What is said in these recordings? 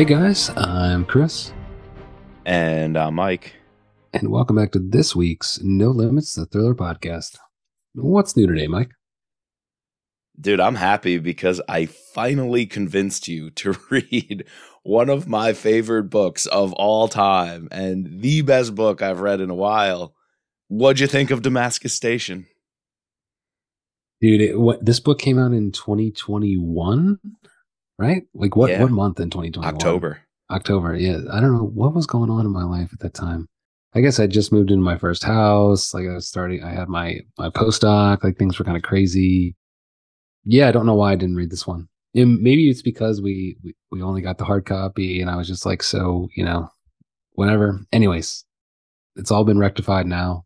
Hey guys, I'm Chris, And I'm Mike, and welcome back to this week's No Limits the Thriller podcast. What's new today, Mike? dude, I'm happy because I finally convinced you to read one of my favorite books of all time and the best book I've read in a while. What'd you think of Damascus Station? Dude, it, what, this book came out in 2021, right? Like what Yeah. what month in 2020? October. October, yeah. I don't know what was going on in my life at that time. I guess I just moved into my first house. Like I was starting, I had my my postdoc. Like things were kind of crazy. Yeah, I don't know why I didn't read this one. And maybe it's because we, we we only got the hard copy, and I was just like, so you know, whatever. Anyways, it's all been rectified now.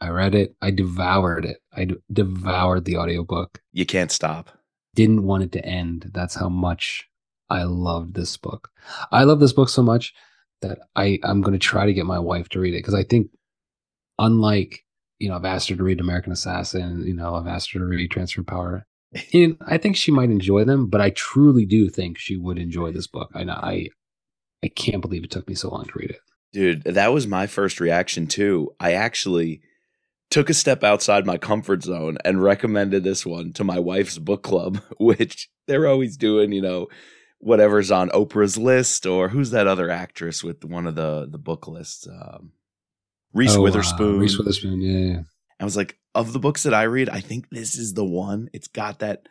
I read it. I devoured it. I d- devoured the audiobook You can't stop. Didn't want it to end. That's how much I loved this book. I love this book so much that I I'm going to try to get my wife to read it because I think unlike you know I've asked her to read American Assassin, you know I've asked her to read Transfer Power. And I think she might enjoy them, but I truly do think she would enjoy this book. I know I I can't believe it took me so long to read it. Dude, that was my first reaction too. I actually took a step outside my comfort zone and recommended this one to my wife's book club, which they're always doing, you know, whatever's on Oprah's list or who's that other actress with one of the the book lists? Um, Reese Oh, uh, Witherspoon. Reese Witherspoon. Yeah, yeah. I was like, of the books that I read, I think this is the one. It's got that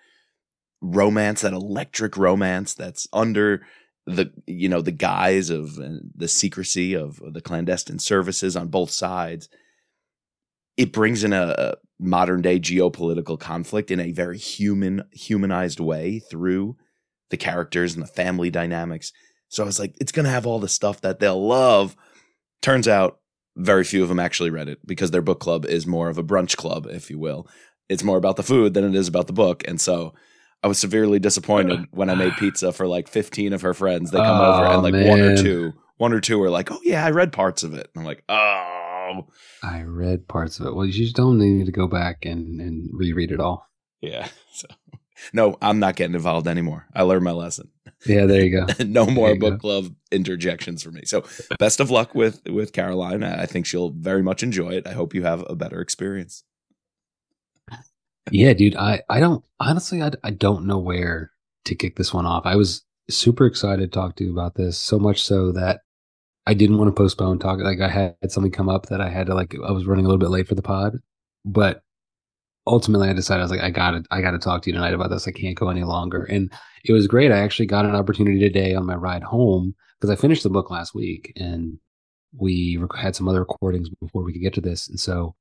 romance, that electric romance that's under the you know the guise of uh, the secrecy of the clandestine services on both sides. It brings in a, modern day geopolitical conflict in a very human, humanized way through the characters and the family dynamics. So I was like, it's gonna have all the stuff that they'll love. Turns out very few of them actually read it because their book club is more of a brunch club, if you will. It's more about the food than it is about the book. And so I was severely disappointed when I made pizza for like 15 of her friends. They come over Oh, and like one or two, one or two are like, oh yeah, I read parts of it. And I'm like, oh, I read parts of it. Well, you just don't need to go back and and reread it all. yeah. So no, I'm not getting involved anymore. I learned my lesson. Yeah, there you go. no more you go. book club interjections for me. So best of luck with with Caroline. I I think she'll very much enjoy it. I hope you have a better experience. Yeah, dude. I I don't honestly. I I don't know where to kick this one off. I was super excited to talk to you about this. So much so that I didn't want to postpone talk. Like I had something come up that I had to like. I was running a little bit late for the pod, but ultimately I decided I was like, I got to I got to talk to you tonight about this. I can't go any longer. And it was great. I actually got an opportunity today on my ride home because I finished the book last week and we had some other recordings before we could get to this. And so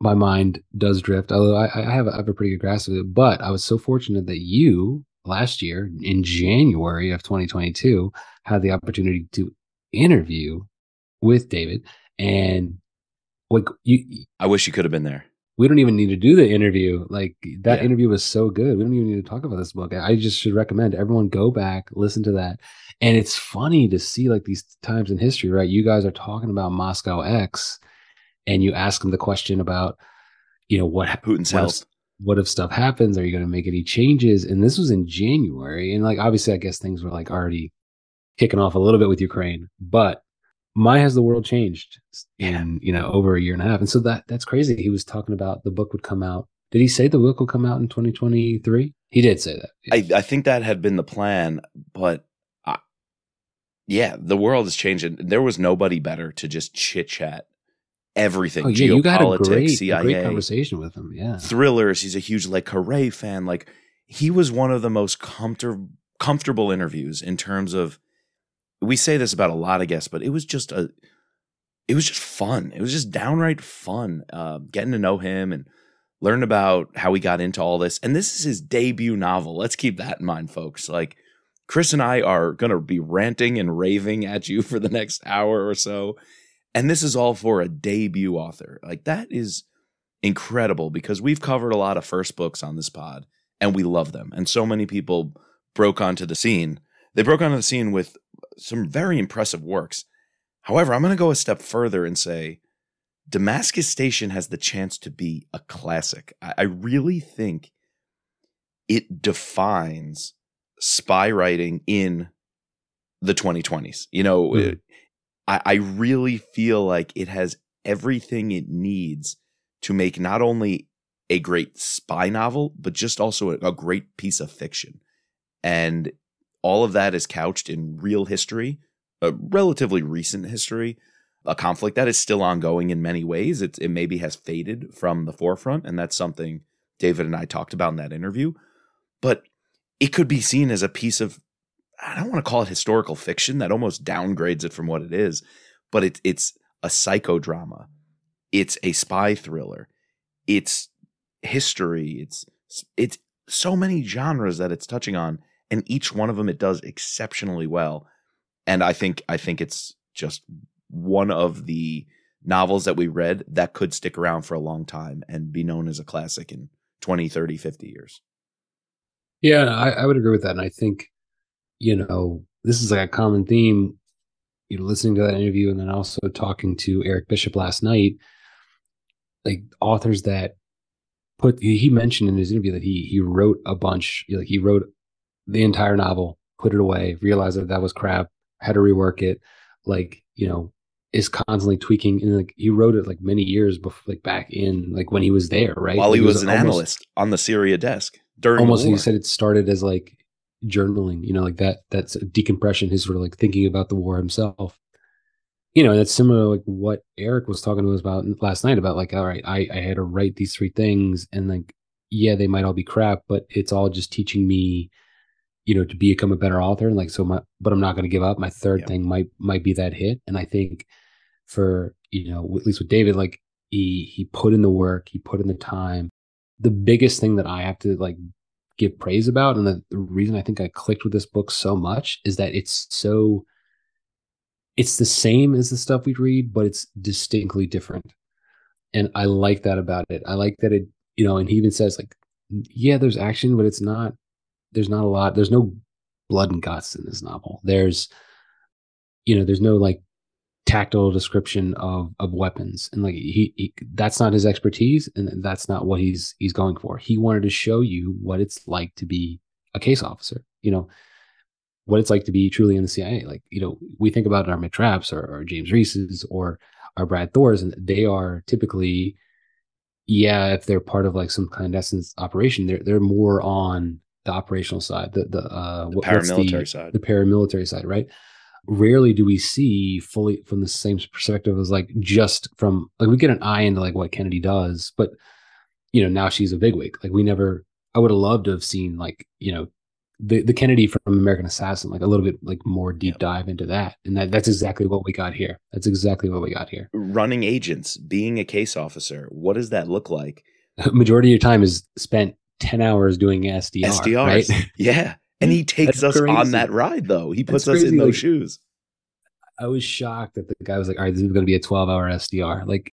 my mind does drift, although I, I have, a, I have a pretty good grasp of it. But I was so fortunate that you last year in January of 2022 had the opportunity to interview with David. And like you, I wish you could have been there. we don't even need to do the interview. Like that Yeah. interview was so good. We don't even need to talk about this book. I just should recommend everyone go back, listen to that. And it's funny to see like these times in history, right? You guys are talking about Moscow X and you ask them the question about, you know, what Putin's what health. if, what if stuff happens? Are you going to make any changes? And this was in January. And like, obviously, I guess things were like already kicking off a little bit with Ukraine, but my has the world changed in, you know, over a year and a half. And so that that's crazy. He was talking about the book would come out. Did he say the book will come out in 2023? He did say that. I, I think that had been the plan, but I, yeah, the world is changing. There was nobody better to just chit chat everything. oh, yeah. You got a geopolitics, great, a CIA, great conversation with him. Yeah. thrillers. He's a huge like Carré fan. Like he was one of the most comfortable comfortable interviews in terms of. We say this about a lot of guests, but it was just a. It was just fun. It was just downright fun. Uh, getting to know him and learn about how he got into all this. And this is his debut novel. Let's keep that in mind, folks. Like Chris and I are going to be ranting and raving at you for the next hour or so. And this is all for a debut author. Like that is incredible because we've covered a lot of first books on this pod and we love them. And so many people broke onto the scene. They broke onto the scene with some very impressive works. However, I'm going to go a step further and say Damascus Station has the chance to be a classic. I, I really think it defines spy writing in the 2020s. You know, mm. I, I really feel like it has everything it needs to make not only a great spy novel, but just also a, a great piece of fiction. And all of that is couched in real history, a relatively recent history, a conflict that is still ongoing in many ways. It, it maybe has faded from the forefront, and that's something David and I talked about in that interview. But it could be seen as a piece of I don't want to call it historical fiction. That almost downgrades it from what it is. But it, it's a psychodrama. It's a spy thriller. It's history. It's it's so many genres that it's touching on, and each one of them it does exceptionally well. And I think I think it's just one of the novels that we read that could stick around for a long time and be known as a classic in 20, 30, 50 years. Yeah, I, I would agree with that. And I think you know, this is like a common theme, you know, listening to that interview and then also talking to Eric Bishop last night, like authors that put he mentioned in his interview that he he wrote a bunch, like he wrote the entire novel, put it away, realized that that was crap, had to rework it, like, you know, is constantly tweaking and like he wrote it like many years before like back in like when he was there, right? While he, he was, was, an almost, analyst on the Syria desk during almost he said it started as like journaling, you know, like that, that's a decompression, his sort of like thinking about the war himself. You know, that's similar like what Eric was talking to us about last night about like, all right, I, I had to write these three things and like, yeah, they might all be crap, but it's all just teaching me, you know, to become a better author. And like, so my, but I'm not going to give up. My third yeah. thing might, might be that hit. And I think for, you know, at least with David, like he, he put in the work, he put in the time. The biggest thing that I have to like give praise about. And the, the reason I think I clicked with this book so much is that it's so it's the same as the stuff we read, but it's distinctly different. And I like that about it. I like that it, you know, and he even says like, yeah, there's action, but it's not, there's not a lot, there's no blood and guts in this novel. There's, you know, there's no like tactile description of of weapons. And like he, he, that's not his expertise and that's not what he's he's going for. He wanted to show you what it's like to be a case officer you know what it's like to be truly in the cia like you know we think about our Mitch Rapps or, or james Reece's or our brad thors and they are typically yeah if they're part of like some clandestine operation they're they're more on the operational side the the uh the paramilitary the, side the paramilitary side right rarely do we see fully from the same perspective as like just from like we get an eye into like what Kennedy does, but you know now she's a bigwig. Like we never. I would have loved to have seen like you know the the Kennedy from American Assassin, like a little bit like more deep dive into that, and that that's exactly what we got here. That's exactly what we got here. Running agents, being a case officer, what does that look like? Majority of your time is spent ten hours doing SDR. SDRs, right? yeah. And he takes That's us crazy. on that ride, though. He puts us in those like, shoes. I was shocked that the guy was like, "All right, this is going to be a twelve-hour SDR." Like,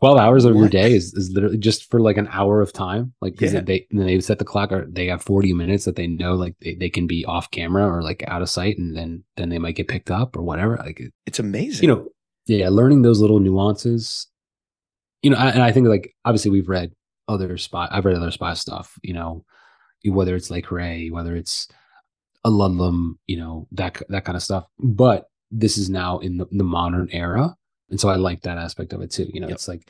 twelve hours of what? your day is, is literally just for like an hour of time. Like, because yeah. they they set the clock, or they have forty minutes that they know like they, they can be off camera or like out of sight, and then then they might get picked up or whatever. Like, it's amazing. You know, yeah, learning those little nuances. You know, and I think like obviously we've read other spy. I've read other spy stuff. You know, whether it's like Ray, whether it's a Ludlum, you know, that that kind of stuff. But this is now in the, the modern era, and so I like that aspect of it too. You know, yep. it's like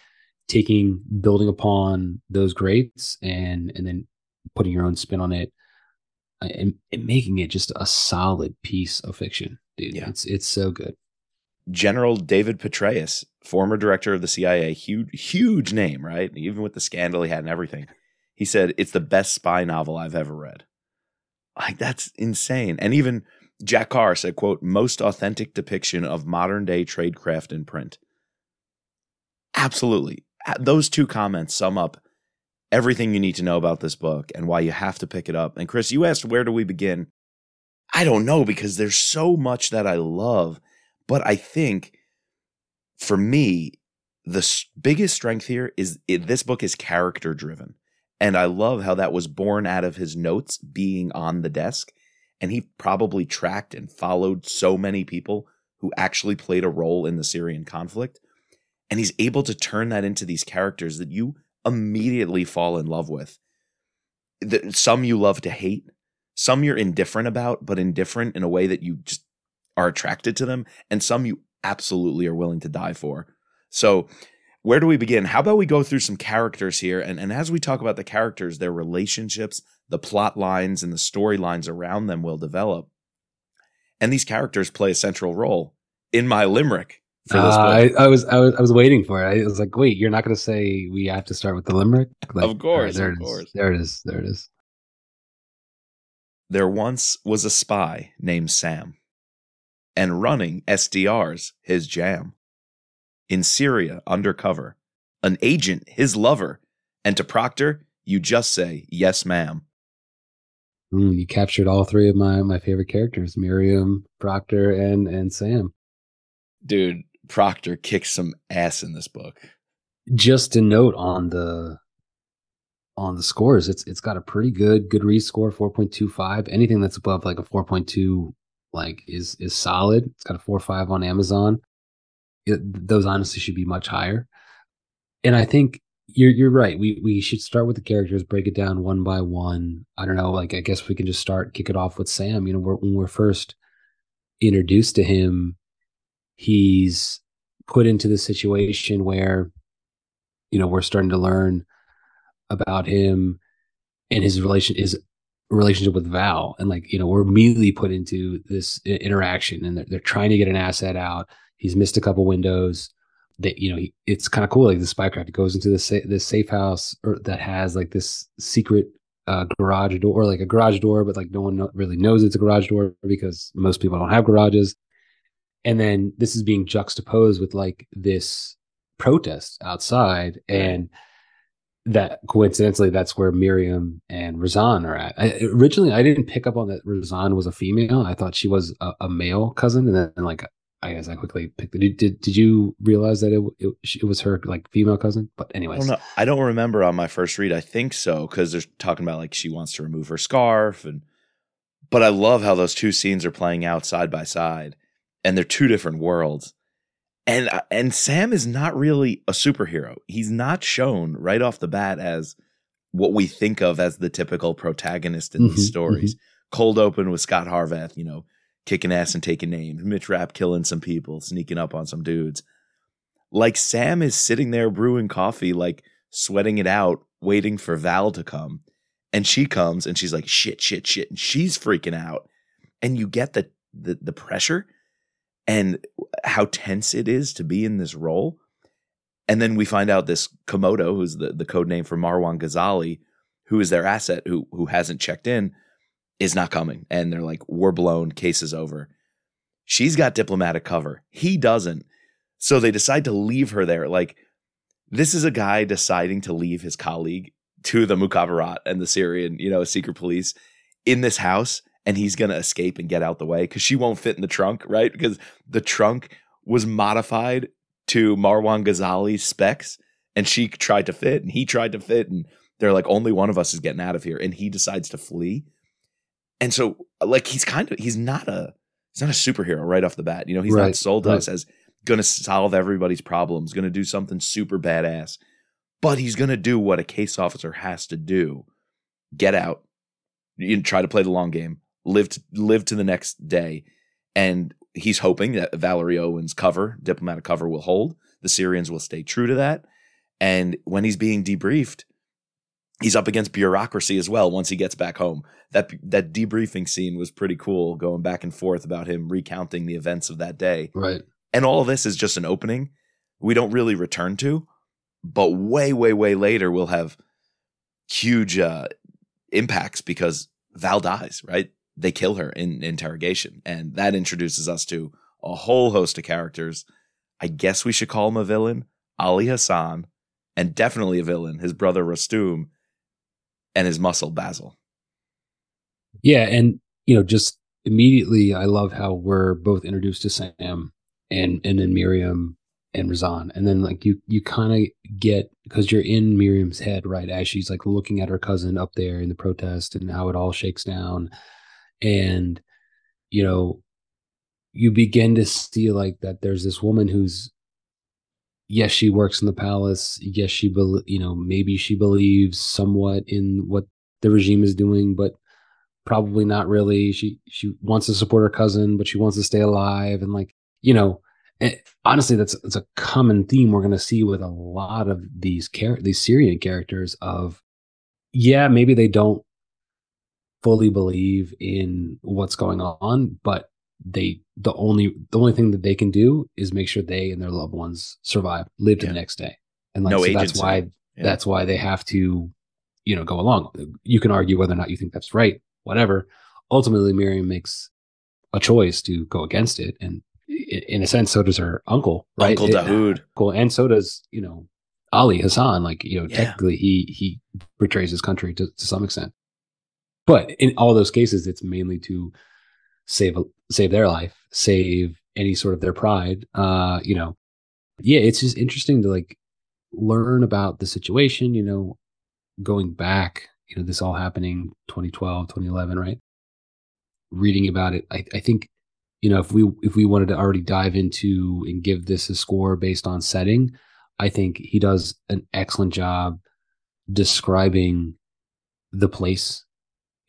taking building upon those greats and and then putting your own spin on it and, and making it just a solid piece of fiction, dude. Yeah. It's it's so good. General David Petraeus, former director of the CIA, huge huge name, right? Even with the scandal he had and everything. He said it's the best spy novel I've ever read. Like that's insane. And even Jack Carr said, quote, most authentic depiction of modern day tradecraft in print. Absolutely. Those two comments sum up everything you need to know about this book and why you have to pick it up. And Chris, you asked where do we begin? I don't know because there's so much that I love, but I think for me, the biggest strength here is it, this book is character driven. And I love how that was born out of his notes being on the desk. And he probably tracked and followed so many people who actually played a role in the Syrian conflict. And he's able to turn that into these characters that you immediately fall in love with. Some you love to hate, some you're indifferent about, but indifferent in a way that you just are attracted to them, and some you absolutely are willing to die for. So, where do we begin? How about we go through some characters here? And, and as we talk about the characters, their relationships, the plot lines, and the storylines around them will develop. And these characters play a central role in my limerick. Uh, I, I, was I was I was waiting for it. I was like, wait, you're not going to say we have to start with the limerick? Like, of course, right, there of it is. course. There it is. There it is. There once was a spy named Sam, and running SDR's his jam. In Syria, undercover, an agent, his lover, and to Proctor, you just say, yes, ma'am. Mm, you captured all three of my my favorite characters: Miriam, Proctor, and and Sam. Dude, Proctor kicks some ass in this book. Just a note on the on the scores, it's it's got a pretty good Goodreads score, four point two five. Anything that's above like a four point two, like is is solid. It's got a four or five on Amazon. It, those honestly should be much higher. And I think you're you're right. We we should start with the characters, break it down one by one. I don't know. Like I guess we can just start kick it off with Sam. You know, we're, when we're first introduced to him, he's put into the situation where, you know, we're starting to learn about him and his relation is relationship with Val, and like you know, we're immediately put into this interaction, and they're, they're trying to get an asset out. He's missed a couple windows. That you know he, it's kind of cool like the spycraft goes into this sa- this safe house or that has like this secret uh, garage door or like a garage door but like no one no- really knows it's a garage door because most people don't have garages. And then this is being juxtaposed with like this protest outside and that coincidentally that's where Miriam and Razan are at. I, originally, I didn't pick up on that Razan was a female. I thought she was a, a male cousin, and then like I guess I quickly picked it. Did, did, did you realize that it, it, it was her like female cousin? But anyways, I don't. I don't remember on my first read. I think so because they're talking about like she wants to remove her scarf, and but I love how those two scenes are playing out side by side, and they're two different worlds. And uh, and Sam is not really a superhero. He's not shown right off the bat as what we think of as the typical protagonist in Mhm, these stories. Cold open with Scot Harvath, you know, kicking ass and taking names. Mitch Rapp killing some people, sneaking up on some dudes. Like Sam is sitting there brewing coffee, like sweating it out, waiting for Val to come. And she comes and she's like, shit, shit, shit. And she's freaking out. And you get the the, the pressure and how tense it is to be in this role. And then we find out this Komodo, who's the, the code name for Marwan Ghazali, who is their asset, who who hasn't checked in, is not coming. And they're like, we're blown, case is over. She's got diplomatic cover. He doesn't. So they decide to leave her there. Like, this is a guy deciding to leave his colleague to the Mukhabarat and the Syrian, you know, secret police in this house, and he's gonna escape and get out the way because she won't fit in the trunk, right? Because the trunk was modified to Marwan Ghazali's specs, and she tried to fit, and he tried to fit, and they're like, only one of us is getting out of here, and he decides to flee. And so, like, he's kind of he's not a he's not a superhero right off the bat. You know, he's Right, not sold to right. us as gonna solve everybody's problems, gonna do something super badass, but he's gonna do what a case officer has to do: get out, you try to play the long game, live to, live to the next day, and he's hoping that Valerie Owen's cover, diplomatic cover, will hold. The Syrians will stay true to that, and when he's being debriefed, he's up against bureaucracy as well. Once he gets back home, that that debriefing scene was pretty cool, going back and forth about him recounting the events of that day. right. And all of this is just an opening we don't really return to, but way, way, way later we'll have huge uh, impacts because Val dies, right? They kill her in interrogation. And that introduces us to a whole host of characters. I guess we should call him a villain, Ali Hassan, and definitely a villain, his brother Rustum, and his muscle Basil. Yeah, and you know, just immediately, I love how we're both introduced to Sam and and then Miriam and Razan, and then like you you kind of get because you're in Miriam's head right as she's like looking at her cousin up there in the protest and how it all shakes down, and you know, you begin to see like that there's this woman who's yes she works in the palace yes she bel you know maybe she believes somewhat in what the regime is doing but probably not really. She she wants to support her cousin, but she wants to stay alive, and like you know, it, honestly, that's it's a common theme we're going to see with a lot of these char- these Syrian characters. Of yeah, maybe they don't fully believe in what's going on, but they the only the only thing that they can do is make sure they and their loved ones survive, live to the next day, and like no so that's why yeah. that's why they have to, you know, go along. You can argue whether or not you think that's right, whatever. Ultimately, Miriam makes a choice to go against it, and in a sense, so does her uncle, right? Uncle Dahoud. Uncle, and so does you know Ali Hassan. Like you know, yeah. technically, he he betrays his country to, to some extent, but in all those cases, it's mainly to save save their life, save any sort of their pride. Uh, you know, yeah, it's just interesting to like learn about the situation. You know, going back, you know, this all happening 2012, 2011, right? Reading about it, I, I think you know if we if we wanted to already dive into and give this a score based on setting i think he does an excellent job describing the place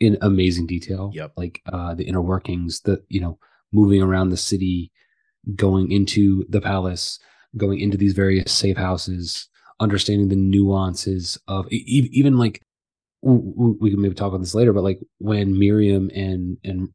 in amazing detail yep. like uh the inner workings the you know moving around the city going into the palace going into these various safe houses understanding the nuances of even like we can maybe talk about this later but like when miriam and and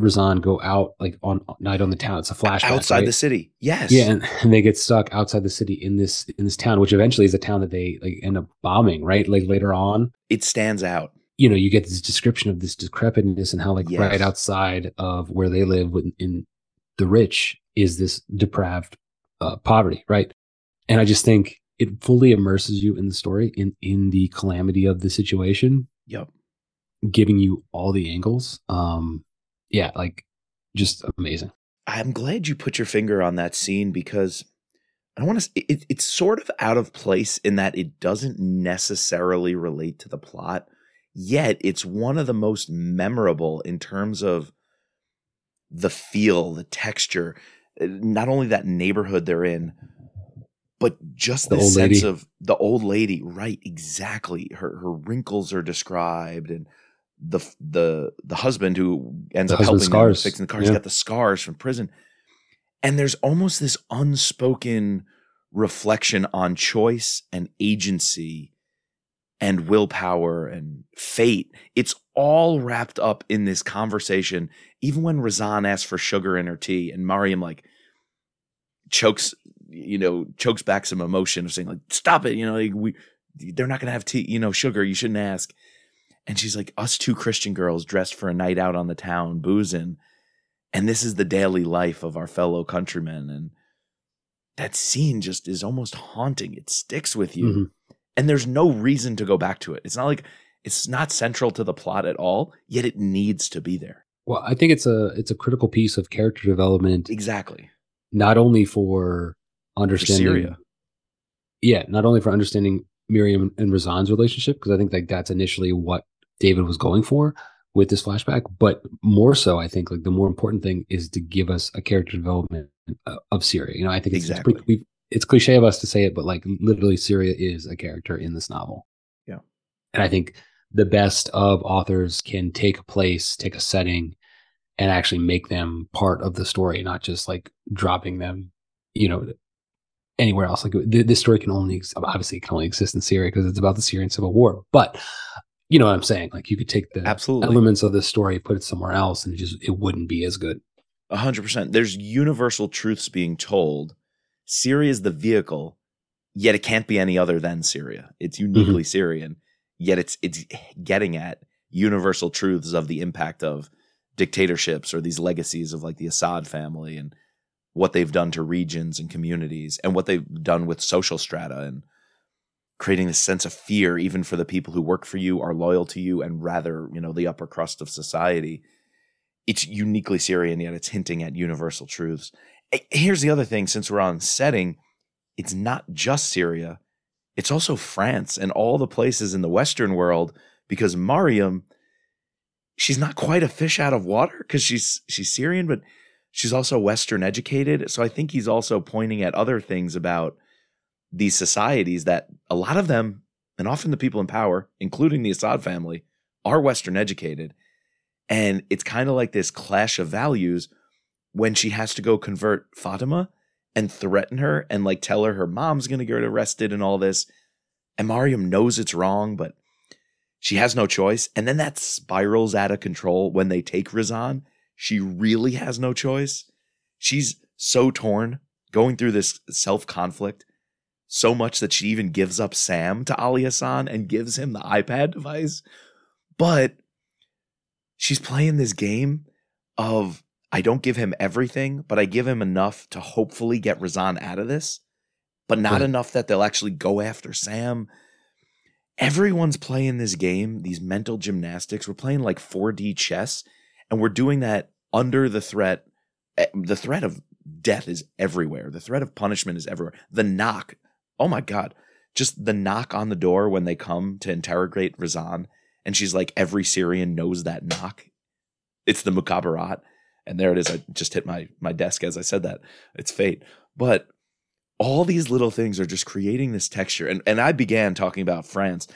Razan go out like on night on the town. It's a flashback outside right? the city. Yes. Yeah, and, and, they get stuck outside the city in this in this town, which eventually is a town that they like end up bombing. Right, like later on, it stands out. You know, you get this description of this decrepitness and how like yes. right outside of where they live in, in the rich is this depraved uh, poverty, right? And I just think it fully immerses you in the story in in the calamity of the situation. Yep. Giving you all the angles. Um, yeah, like just amazing. I'm glad you put your finger on that scene because I want to. It, it's sort of out of place in that it doesn't necessarily relate to the plot, yet it's one of the most memorable in terms of the feel, the texture, eh, not only that neighborhood they're in, but just the, the sense lady. of the old lady. Right, exactly. Her her wrinkles are described and the the the husband who ends the up helping scars. them fixing the car. Yeah. He's got the scars from prison, and there's almost this unspoken reflection on choice and agency and willpower and fate. It's all wrapped up in this conversation. Even when Razan asks for sugar in her tea, and Mariam like chokes, you know, chokes back some emotion of saying like, "Stop it!" You know, like, we they're not to have tea, you know, sugar. You shouldn't ask. And she's like, us two Christian girls dressed for a night out on the town, boozing. And this is the daily life of our fellow countrymen. And that scene just is almost haunting. It sticks with you. Mm-hmm. And there's no reason to go back to it. It's not like it's not central to the plot at all, yet it needs to be there. Well, I think it's a it's a critical piece of character development. Exactly. Not only for understanding for Syria. Yeah, not only for understanding Miriam and Razan's relationship, because I think like that's initially what David was going for with this flashback, but more so, I think like the more important thing is to give us a character development uh, of Syria. You know, I think it's exactly. it's, pretty, it's cliche of us to say it, but like literally, Syria is a character in this novel. Yeah, and I think the best of authors can take a place, take a setting, and actually make them part of the story, not just like dropping them, you know, anywhere else. Like this story can only obviously it can only exist in Syria because it's about the Syrian civil war. But you know what I'm saying? Like you could take the Absolutely. elements of this story, put it somewhere else, and it just it wouldn't be as good. A hundred percent. There's universal truths being told. Syria is the vehicle, yet it can't be any other than Syria. It's uniquely mm-hmm. Syrian, yet it's it's getting at universal truths of the impact of dictatorships or these legacies of like the Assad family and what they've done to regions and communities and what they've done with social strata and creating this sense of fear even for the people who work for you are loyal to you and rather you know the upper crust of society it's uniquely syrian yet it's hinting at universal truths here's the other thing since we're on setting it's not just syria it's also france and all the places in the western world because mariam she's not quite a fish out of water because she's she's syrian but she's also western educated so i think he's also pointing at other things about these societies that a lot of them, and often the people in power, including the Assad family, are Western educated. And it's kind of like this clash of values when she has to go convert Fatima and threaten her and like tell her her mom's going to get arrested and all this. And Mariam knows it's wrong, but she has no choice. And then that spirals out of control when they take Razan. She really has no choice. She's so torn, going through this self conflict so much that she even gives up Sam to Ali Hassan and gives him the iPad device. But she's playing this game of I don't give him everything, but I give him enough to hopefully get Razan out of this, but not right. enough that they'll actually go after Sam. Everyone's playing this game, these mental gymnastics. We're playing like 4D chess, and we're doing that under the threat. Eh, the threat of death is everywhere. The threat of punishment is everywhere. The knock, oh my God, just the knock on the door when they come to interrogate Razan. And she's like, every Syrian knows that knock. It's the Mukhabarat and there it is. I just hit my my desk as I said that. It's fate. But all these little things are just creating this texture. And and I began talking about France.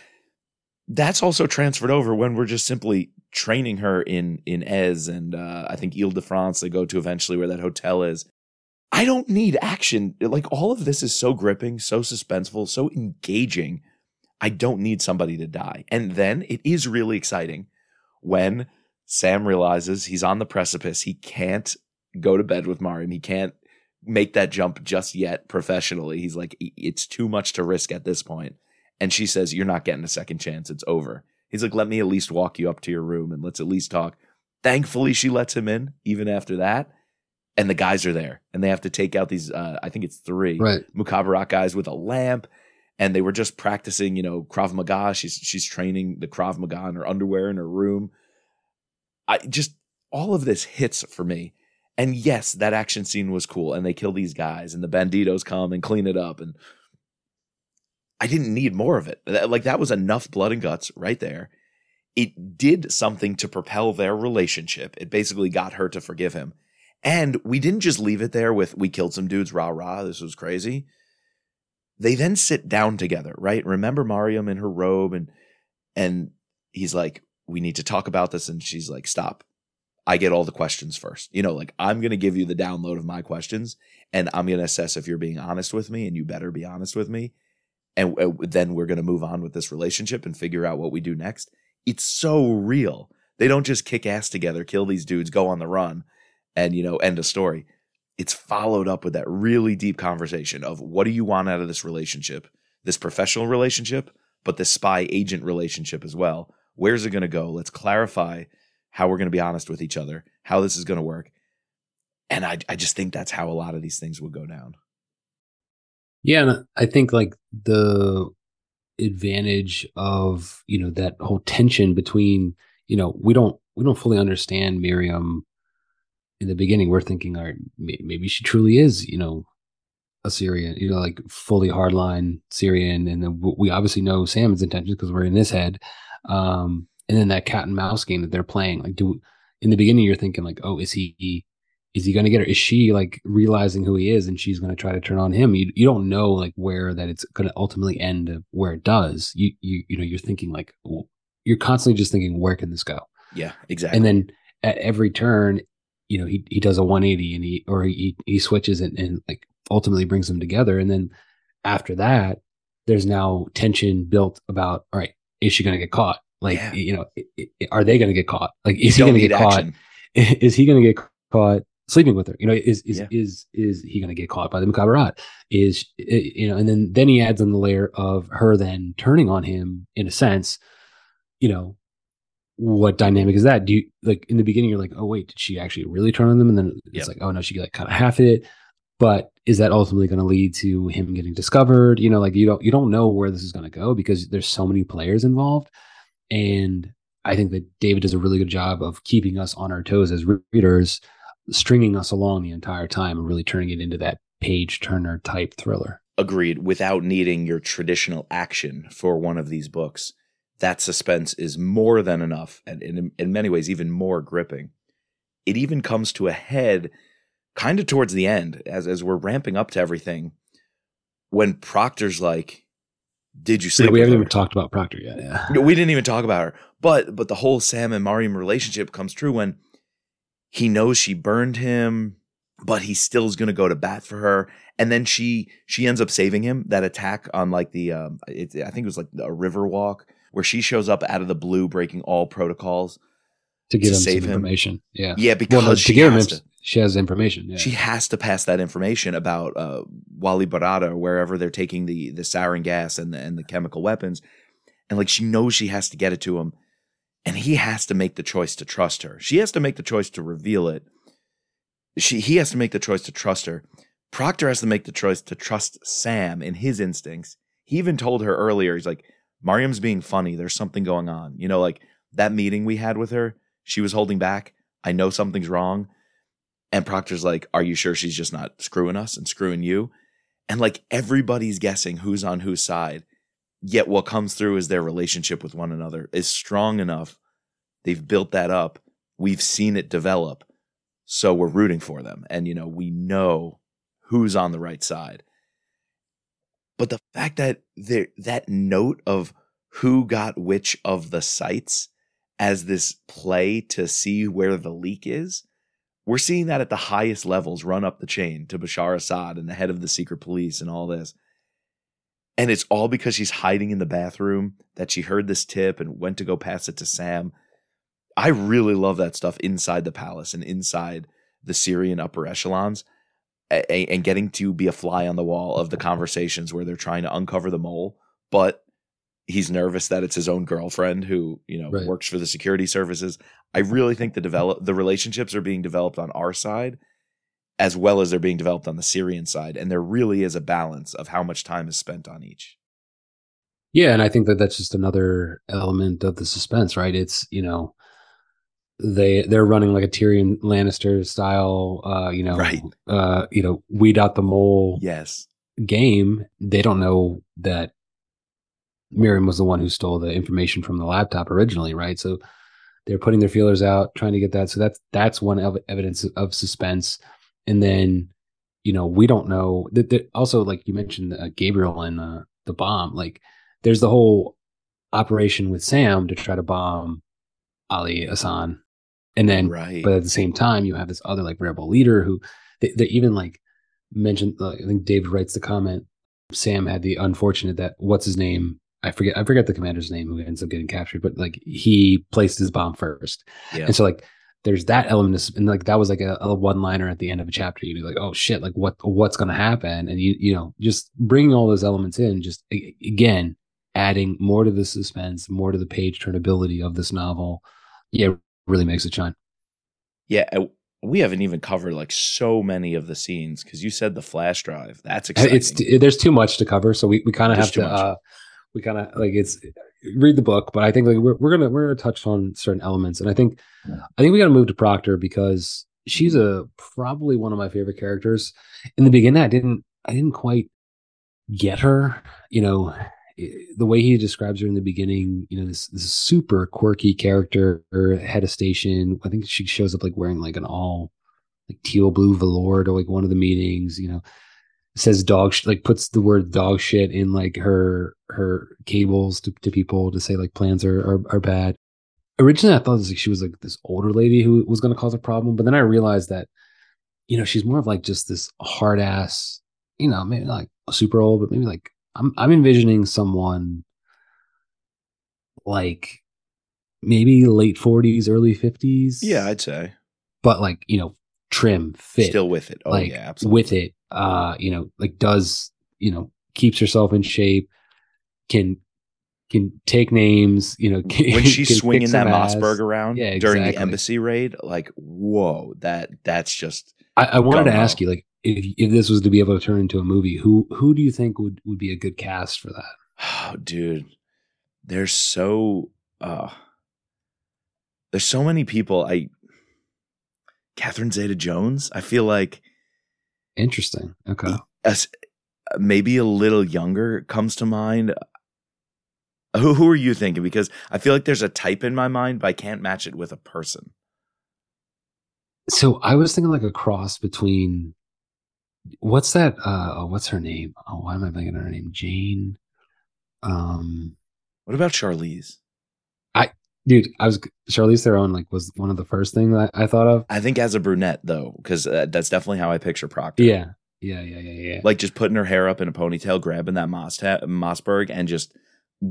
That's also transferred over when we're just simply training her in in Ez and uh, I think Ile de France. They go to eventually where that hotel is. I don't need action. Like all of this is so gripping, so suspenseful, so engaging. I don't need somebody to die. And then it is really exciting when Sam realizes he's on the precipice. He can't go to bed with Mariam. He can't make that jump just yet professionally. He's like, it's too much to risk at this point. And she says, You're not getting a second chance. It's over. He's like, Let me at least walk you up to your room and let's at least talk. Thankfully, she lets him in even after that. And the guys are there and they have to take out these, uh, I think it's three right. Mukhabarat guys with a lamp. And they were just practicing, you know, Krav Maga. She's she's training the Krav Maga in her underwear in her room I just all of this hits for me. And yes, that action scene was cool, and they kill these guys, and the banditos come and clean it up, and I didn't need more of it. Like that was enough blood and guts right there. It did something to propel their relationship. It basically got her to forgive him. And we didn't just leave it there with we killed some dudes, rah rah, this was crazy. They then sit down together, right? Remember Mariam in her robe and and he's like, we need to talk about this. And she's like, stop. I get all the questions first. You know, like I'm going to give you the download of my questions and I'm going to assess if you're being honest with me and you better be honest with me. And uh, then we're going to move on with this relationship and figure out what we do next. It's so real. They don't just kick ass together, kill these dudes, go on the run and, you know, end a story. It's followed up with that really deep conversation of what do you want out of this relationship, this professional relationship, but this spy agent relationship as well Where's it going to go? Let's clarify how we're going to be honest with each other, how this is going to work. And I, I just think that's how a lot of these things will go down. Yeah, and I think like the advantage of you know that whole tension between you know we don't we don't fully understand Miriam in the beginning. We're thinking, all right, maybe she truly is you know a Syrian, you know, like fully hardline Syrian, and then we obviously know Sam's intentions because we're in his head. Um, and then that cat and mouse game that they're playing, like, do in the beginning you're thinking like, oh, is he is he going to get her? Is she like realizing who he is and she's going to try to turn on him? You you don't know like where that it's going to ultimately end where it does. You you you know you're thinking like you're constantly just thinking where can this go? Yeah, exactly. And then at every turn, you know he he does a 180 and he or he he switches and, and like ultimately brings them together. And then after that, there's now tension built about all right, is she going to get caught? Like, yeah. you know, are they going to get caught? Like, is he going to get action. caught? Is he going to get caught sleeping with her? You know, is is yeah. is is he going to get caught by the Mukhabarat? Is you know, and then then he adds on the layer of her then turning on him in a sense. You know, what dynamic is that? Do you like in the beginning? You're like, oh wait, did she actually really turn on them? And then it's yep. like, oh no, she like kind of half it. But is that ultimately going to lead to him getting discovered? You know, like you don't you don't know where this is going to go because there's so many players involved, and I think that David does a really good job of keeping us on our toes as readers, stringing us along the entire time, and really turning it into that page turner type thriller. Agreed. Without needing your traditional action for one of these books, that suspense is more than enough, and in, in many ways, even more gripping. It even comes to a head kind of towards the end, as as we're ramping up to everything, when Proctor's like, Did you sleep? Yeah, we haven't her? even talked about Proctor yet. Yeah. No, we didn't even talk about her. But but the whole Sam and Mariam relationship comes true when he knows she burned him, but he still is going to go to bat for her. And then she she ends up saving him. That attack on like the um, it, I think it was like a river walk where she shows up out of the blue, breaking all protocols. To give To him save him. information. Yeah. Yeah, because Well, to give him, to. She has information. Yeah. She has to pass that information about uh, Wadi Barada wherever they're taking the the sarin gas and the, and the chemical weapons, and like she knows she has to get it to him, and he has to make the choice to trust her. She has to make the choice to reveal it. She he has to make the choice to trust her. Proctor has to make the choice to trust Sam in his instincts. He even told her earlier, he's like, Mariam's being funny. There's something going on. You know, like that meeting we had with her, she was holding back. I know something's wrong. And Proctor's like, Are you sure she's just not screwing us and screwing you? And like everybody's guessing who's on whose side. Yet what comes through is their relationship with one another is strong enough. They've built that up. We've seen it develop. So we're rooting for them. And, you know, we know who's on the right side. But the fact that there, that note of who got which of the sites as this play to see where the leak is, we're seeing that at the highest levels run up the chain to Bashar Assad and the head of the secret police and all this. And it's all because she's hiding in the bathroom that she heard this tip and went to go pass it to Sam. I really love that stuff inside the palace and inside the Syrian upper echelons and getting to be a fly on the wall of the conversations where they're trying to uncover the mole, but he's nervous that it's his own girlfriend who, you know, Right. works for the security services. I really think the develop the relationships are being developed on our side as well as they're being developed on the Syrian side and there really is a balance of how much time is spent on each. Yeah, and I think that that's just another element of the suspense, right? It's you know, they they're running like a Tyrion Lannister style, uh, you know, Right. uh, you know, weed out the mole Yes. game. They don't know that Miriam was the one who stole the information from the laptop originally, right? So they're putting their feelers out, trying to get that. So that's that's one ev- evidence of suspense, and then you know we don't know that. that also, like you mentioned, uh, Gabriel and uh, the bomb. Like there's the whole operation with Sam to try to bomb Ali Hassan, and then right. but at the same time you have this other like rebel leader who they, they even like mentioned uh, i think david writes the comment sam had the unfortunate that what's his name i forget i forget the commander's name who ends up getting captured but like he placed his bomb first yeah. and so like there's that element of, and like that was like a, a one liner at the end of a chapter you'd be like oh shit like what what's gonna happen and you you know just bringing all those elements in just again adding more to the suspense more to the page turnability of this novel yeah really makes it shine Yeah, we haven't even covered like so many of the scenes because you said the flash drive. That's exciting. it's there's too much to cover so we, we kind of have to uh we kind of like it's read the book but i think like we're, we're gonna we're gonna touch on certain elements and i think i think we gotta move to proctor because she's a probably one of my favorite characters. In the beginning i didn't i didn't quite get her you know the way he describes her in the beginning you know this, this super quirky character head of station. I think she shows up like wearing like an all like teal blue velour to like one of the meetings you know says dog sh- like puts the word dog shit in like her her cables to, to people to say like plans are, are are bad. Originally i thought it was like she was like this older lady who was going to cause a problem but then i realized that you know she's more of like just this hard ass you know maybe like super old but maybe like i'm i'm envisioning someone like maybe late 40s early 50s yeah, I'd say. But like you know trim fit. Still with it. Oh like yeah, absolutely. with it uh you know like does you know keeps herself in shape can can take names you know can, when she's swinging that. Mossberg around Yeah, during the embassy raid, like whoa, that that's just i, I wanted to ask you like if if this was to be able to turn into a movie who who do you think would would be a good cast for that oh, dude. There's so uh there's so many people. I Catherine Zeta Jones. I feel like interesting okay as maybe a little younger comes to mind. Who who are you thinking? Because I feel like there's a type in my mind, but I can't match it with a person. so i was thinking like a cross between what's that uh oh, what's her name oh why am i thinking of her name jane Um, What about Charlize? Dude, I was Charlize Theron like was one of the first things I, I thought of. I think as a brunette though, because uh, that's definitely how I picture Proctor. Yeah, yeah, yeah, yeah, yeah. like just putting her hair up in a ponytail, grabbing that Moss Mossberg, and just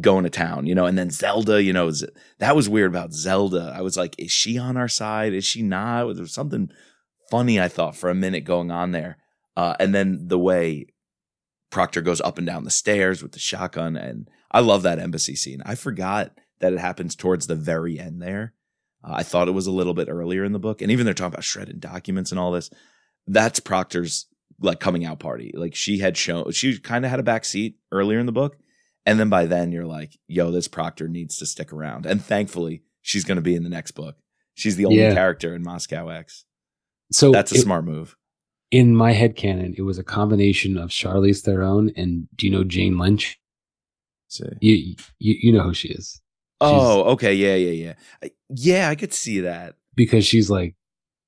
going to town, you know. And then Zelda, you know, Z- that was weird about Zelda. I was like, is she on our side? Is she not? was There something funny I thought for a minute going on there. Uh, and then the way Proctor goes up and down the stairs with the shotgun, and I love that embassy scene. I forgot that it happens towards the very end there. Uh, I thought it was a little bit earlier in the book, and even they're talking about shredded documents and all this. That's Proctor's like coming out party. Like she had shown, she kind of had a back seat earlier in the book, and then by then you're like, yo, this Proctor needs to stick around. And thankfully, she's going to be in the next book. She's the only Yeah. character in Moscow X. so That's a it- smart move. in my head canon, it was a combination of Charlize Theron and do you know Jane Lynch? See. You you, you know who she is Oh, okay, yeah, yeah, yeah, yeah. I could see that. because she's like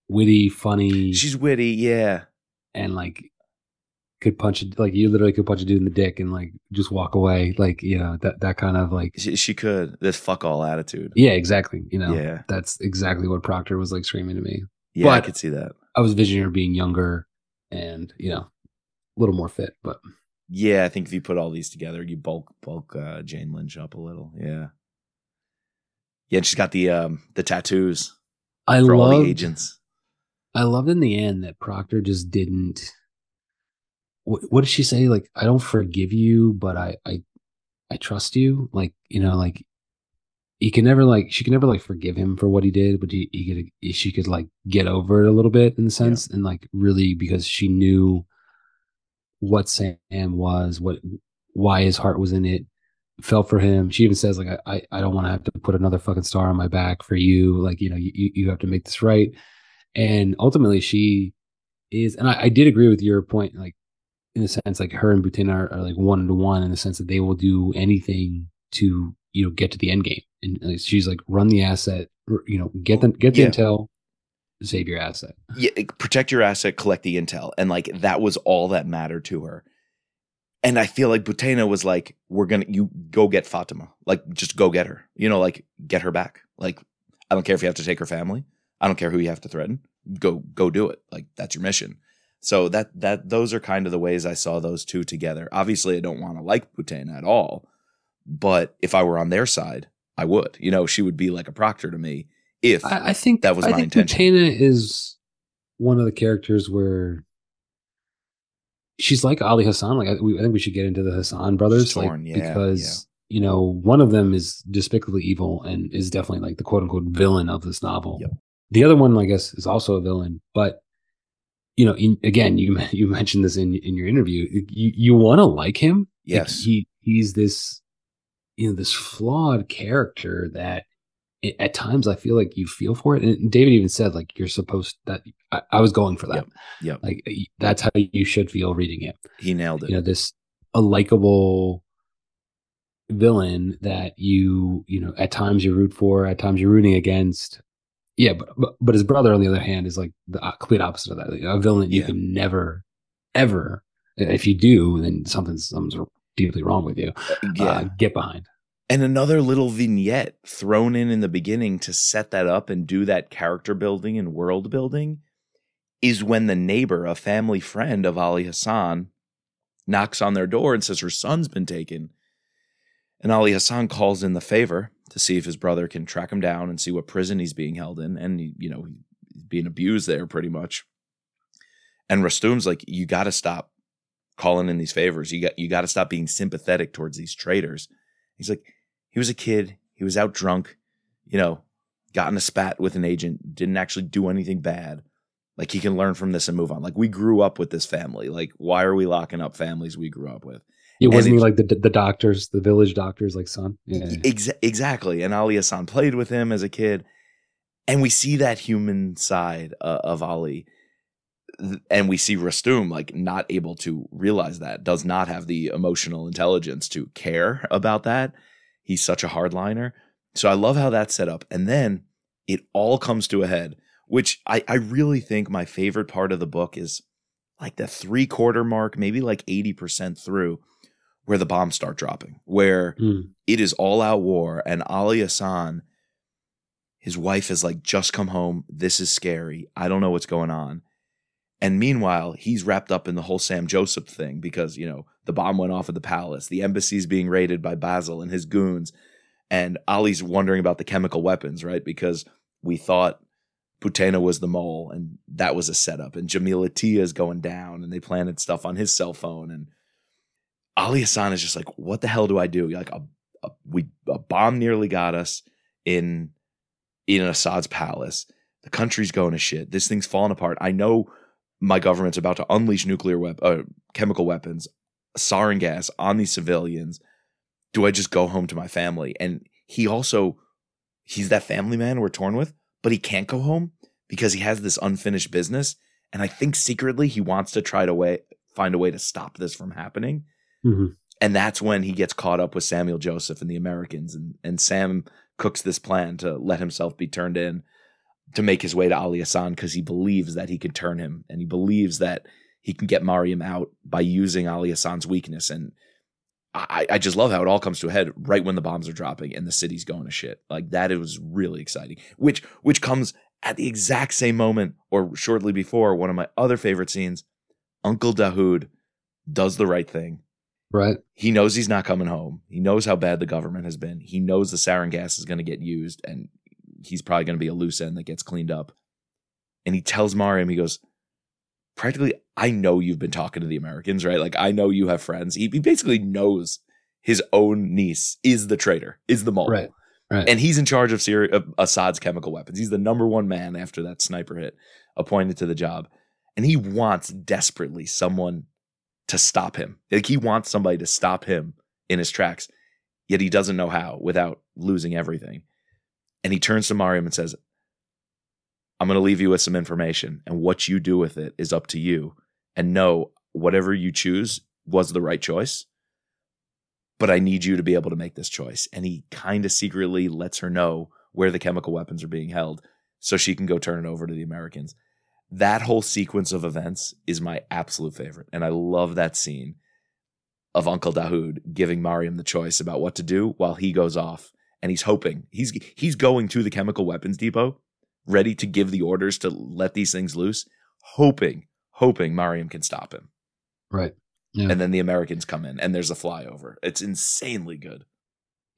witty, funny, She's witty, yeah. and like could punch it like you literally could punch a dude in the dick and like just walk away like you know that that kind of like She, she could. This fuck all attitude. yeah exactly you know Yeah, that's exactly what Proctor was like screaming to me. yeah. I could see that. I was visioning her being younger and you know a little more fit, but Yeah, I think if you put all these together, you bulk bulk uh, Jane Lynch up a little. Yeah, yeah. And she's got the um the tattoos I for all love the agents. I loved in the end that Proctor just didn't. What, what did she say? Like, I don't forgive you, but I, I, I trust you. Like, you know, like he can never like she can never like forgive him for what he did, but he, he could she could like get over it a little bit in the sense and like really because she knew what Sam was, what why his heart was in it, felt for him. She even says like I I, don't want to have to put another fucking star on my back for you. Like you know you you have to make this right and ultimately she is and I, I did agree with your point like in a sense like her and Butina are, are like one to one in the sense that they will do anything to you know get to the end game and like, she's like run the asset you know get them get the Yeah. intel save your asset Yeah, protect your asset, collect the intel, and like that was all that mattered to her. And I feel like Butina was like, "We're gonna you go get Fatima, like just go get her, you know, like get her back. Like I don't care if you have to take her family, I don't care who you have to threaten, go go do it. Like that's your mission." So that that those are kind of the ways I saw those two together. Obviously, I don't want to like Butina at all, but if I were on their side, I would. You know, she would be like a proctor to me if I, I think That was I my think intention. Butina is one of the characters where she's like Ali Hassan. Like I, we, I think we should get into the Hassan brothers, like, yeah, because you know one of them is despicably evil and is definitely like the quote unquote villain of this novel. Yep. The other one, I guess, is also a villain, but you know, in, again, you you mentioned this in in your interview. You you want to like him, Like, yes, he he's this you know this flawed character that i- at times I feel like you feel for it. And David even said like you're supposed that I, I was going for that. Yeah. Yep. Like that's how you should feel reading it. he nailed it. You know this a likable villain that you you know at times you root for, at times you're rooting against. Yeah, but but, but his brother on the other hand is like the uh, complete opposite of that. Like, a villain you can never ever if you do then something's something's deeply wrong with you. yeah. Uh, get behind. And another little vignette thrown in in the beginning to set that up and do that character building and world building is when the neighbor, a family friend of Ali Hassan, knocks on their door and says her son's been taken. And Ali Hassan calls in the favor to see if his brother can track him down and see what prison he's being held in. And, you know, he's being abused there pretty much. And Rustum's like, you got to stop calling in these favors. You got you got to stop being sympathetic towards these traitors. He's like, he was a kid. He was out drunk, you know, got in a spat with an agent, didn't actually do anything bad. Like he can learn from this and move on. Like we grew up with this family. Like why are we locking up families we grew up with? It wasn't it- like the the doctors, the village doctors, like son. Yeah. Exa- exactly. And Ali Hassan played with him as a kid. And we see that human side uh, of Ali. And we see Rustum like not able to realize that, does not have the emotional intelligence to care about that. He's such a hardliner. So I love how that's set up. And then it all comes to a head, which I, I really think my favorite part of the book is like the three quarter mark, maybe like 80% through, where the bombs start dropping, where Mm. it is all out war, and Ali Hassan, his wife is like just come home. This is scary. I don't know what's going on. And meanwhile, he's wrapped up in the whole Sam Joseph thing because, you know, the bomb went off at the palace, the embassy's being raided by Basil and his goons. And Ali's wondering about the chemical weapons, right? Because we thought Butina was the mole and that was a setup. And Jamil Atia is going down and they planted stuff on his cell phone. And Ali Hassan is just like, what the hell do I do? Like a, a we a bomb nearly got us in in Assad's palace. The country's going to shit. This thing's falling apart. I know my government's about to unleash nuclear wep- uh, chemical weapons, sarin gas on these civilians. Do I just go home to my family? And he also, he's that family man we're torn with, but he can't go home because he has this unfinished business. And I think secretly he wants to try to way, find a way to stop this from happening. Mhm. And that's when he gets caught up with Samuel Joseph and the Americans. And, and Sam cooks this plan to let himself be turned in to make his way to Ali Hassan because he believes that he can turn him and he believes that he can get Mariam out by using Ali Hassan's weakness. And I, I just love how it all comes to a head right when the bombs are dropping and the city's going to shit. Like that, it was really exciting. Which which comes at the exact same moment or shortly before one of my other favorite scenes. Uncle Dahoud does the right thing. Right. He knows he's not coming home. He knows how bad the government has been. He knows the sarin gas is going to get used and he's probably going to be a loose end that gets cleaned up. And he tells Mariam, he goes, practically, I know you've been talking to the Americans, right? Like, I know you have friends. He, he basically knows his own niece is the traitor, is the mole. Right. Right. And he's in charge of, Syria, of Assad's chemical weapons. He's the number one man after that sniper hit appointed to the job. And he wants desperately someone to stop him. Like he wants somebody to stop him in his tracks, yet he doesn't know how without losing everything. And he turns to Mariam and says, I'm going to leave you with some information, and what you do with it is up to you. And know whatever you choose was the right choice, but I need you to be able to make this choice. And he kind of secretly lets her know where the chemical weapons are being held so she can go turn it over to the Americans. That whole sequence of events is my absolute favorite. And I love that scene of Uncle Dahoud giving Mariam the choice about what to do while he goes off and he's hoping he's he's going to the chemical weapons depot ready to give the orders to let these things loose hoping hoping Mariam can stop him right. Yeah. and then the Americans come in and there's a flyover it's insanely good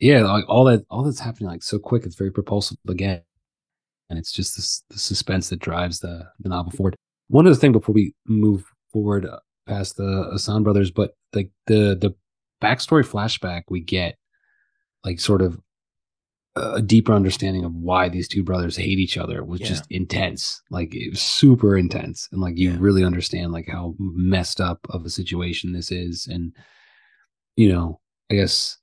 yeah, like all that, all that's happening like so quick. It's very propulsive again, and it's just this the suspense that drives the the novel forward. One other thing before we move forward uh, past the Hassan brothers, but like the the backstory flashback we get, like sort of a deeper understanding of why these two brothers hate each other was Yeah. just intense. Like it was super intense, and like you Yeah. really understand like how messed up of a situation this is, and you know, I guess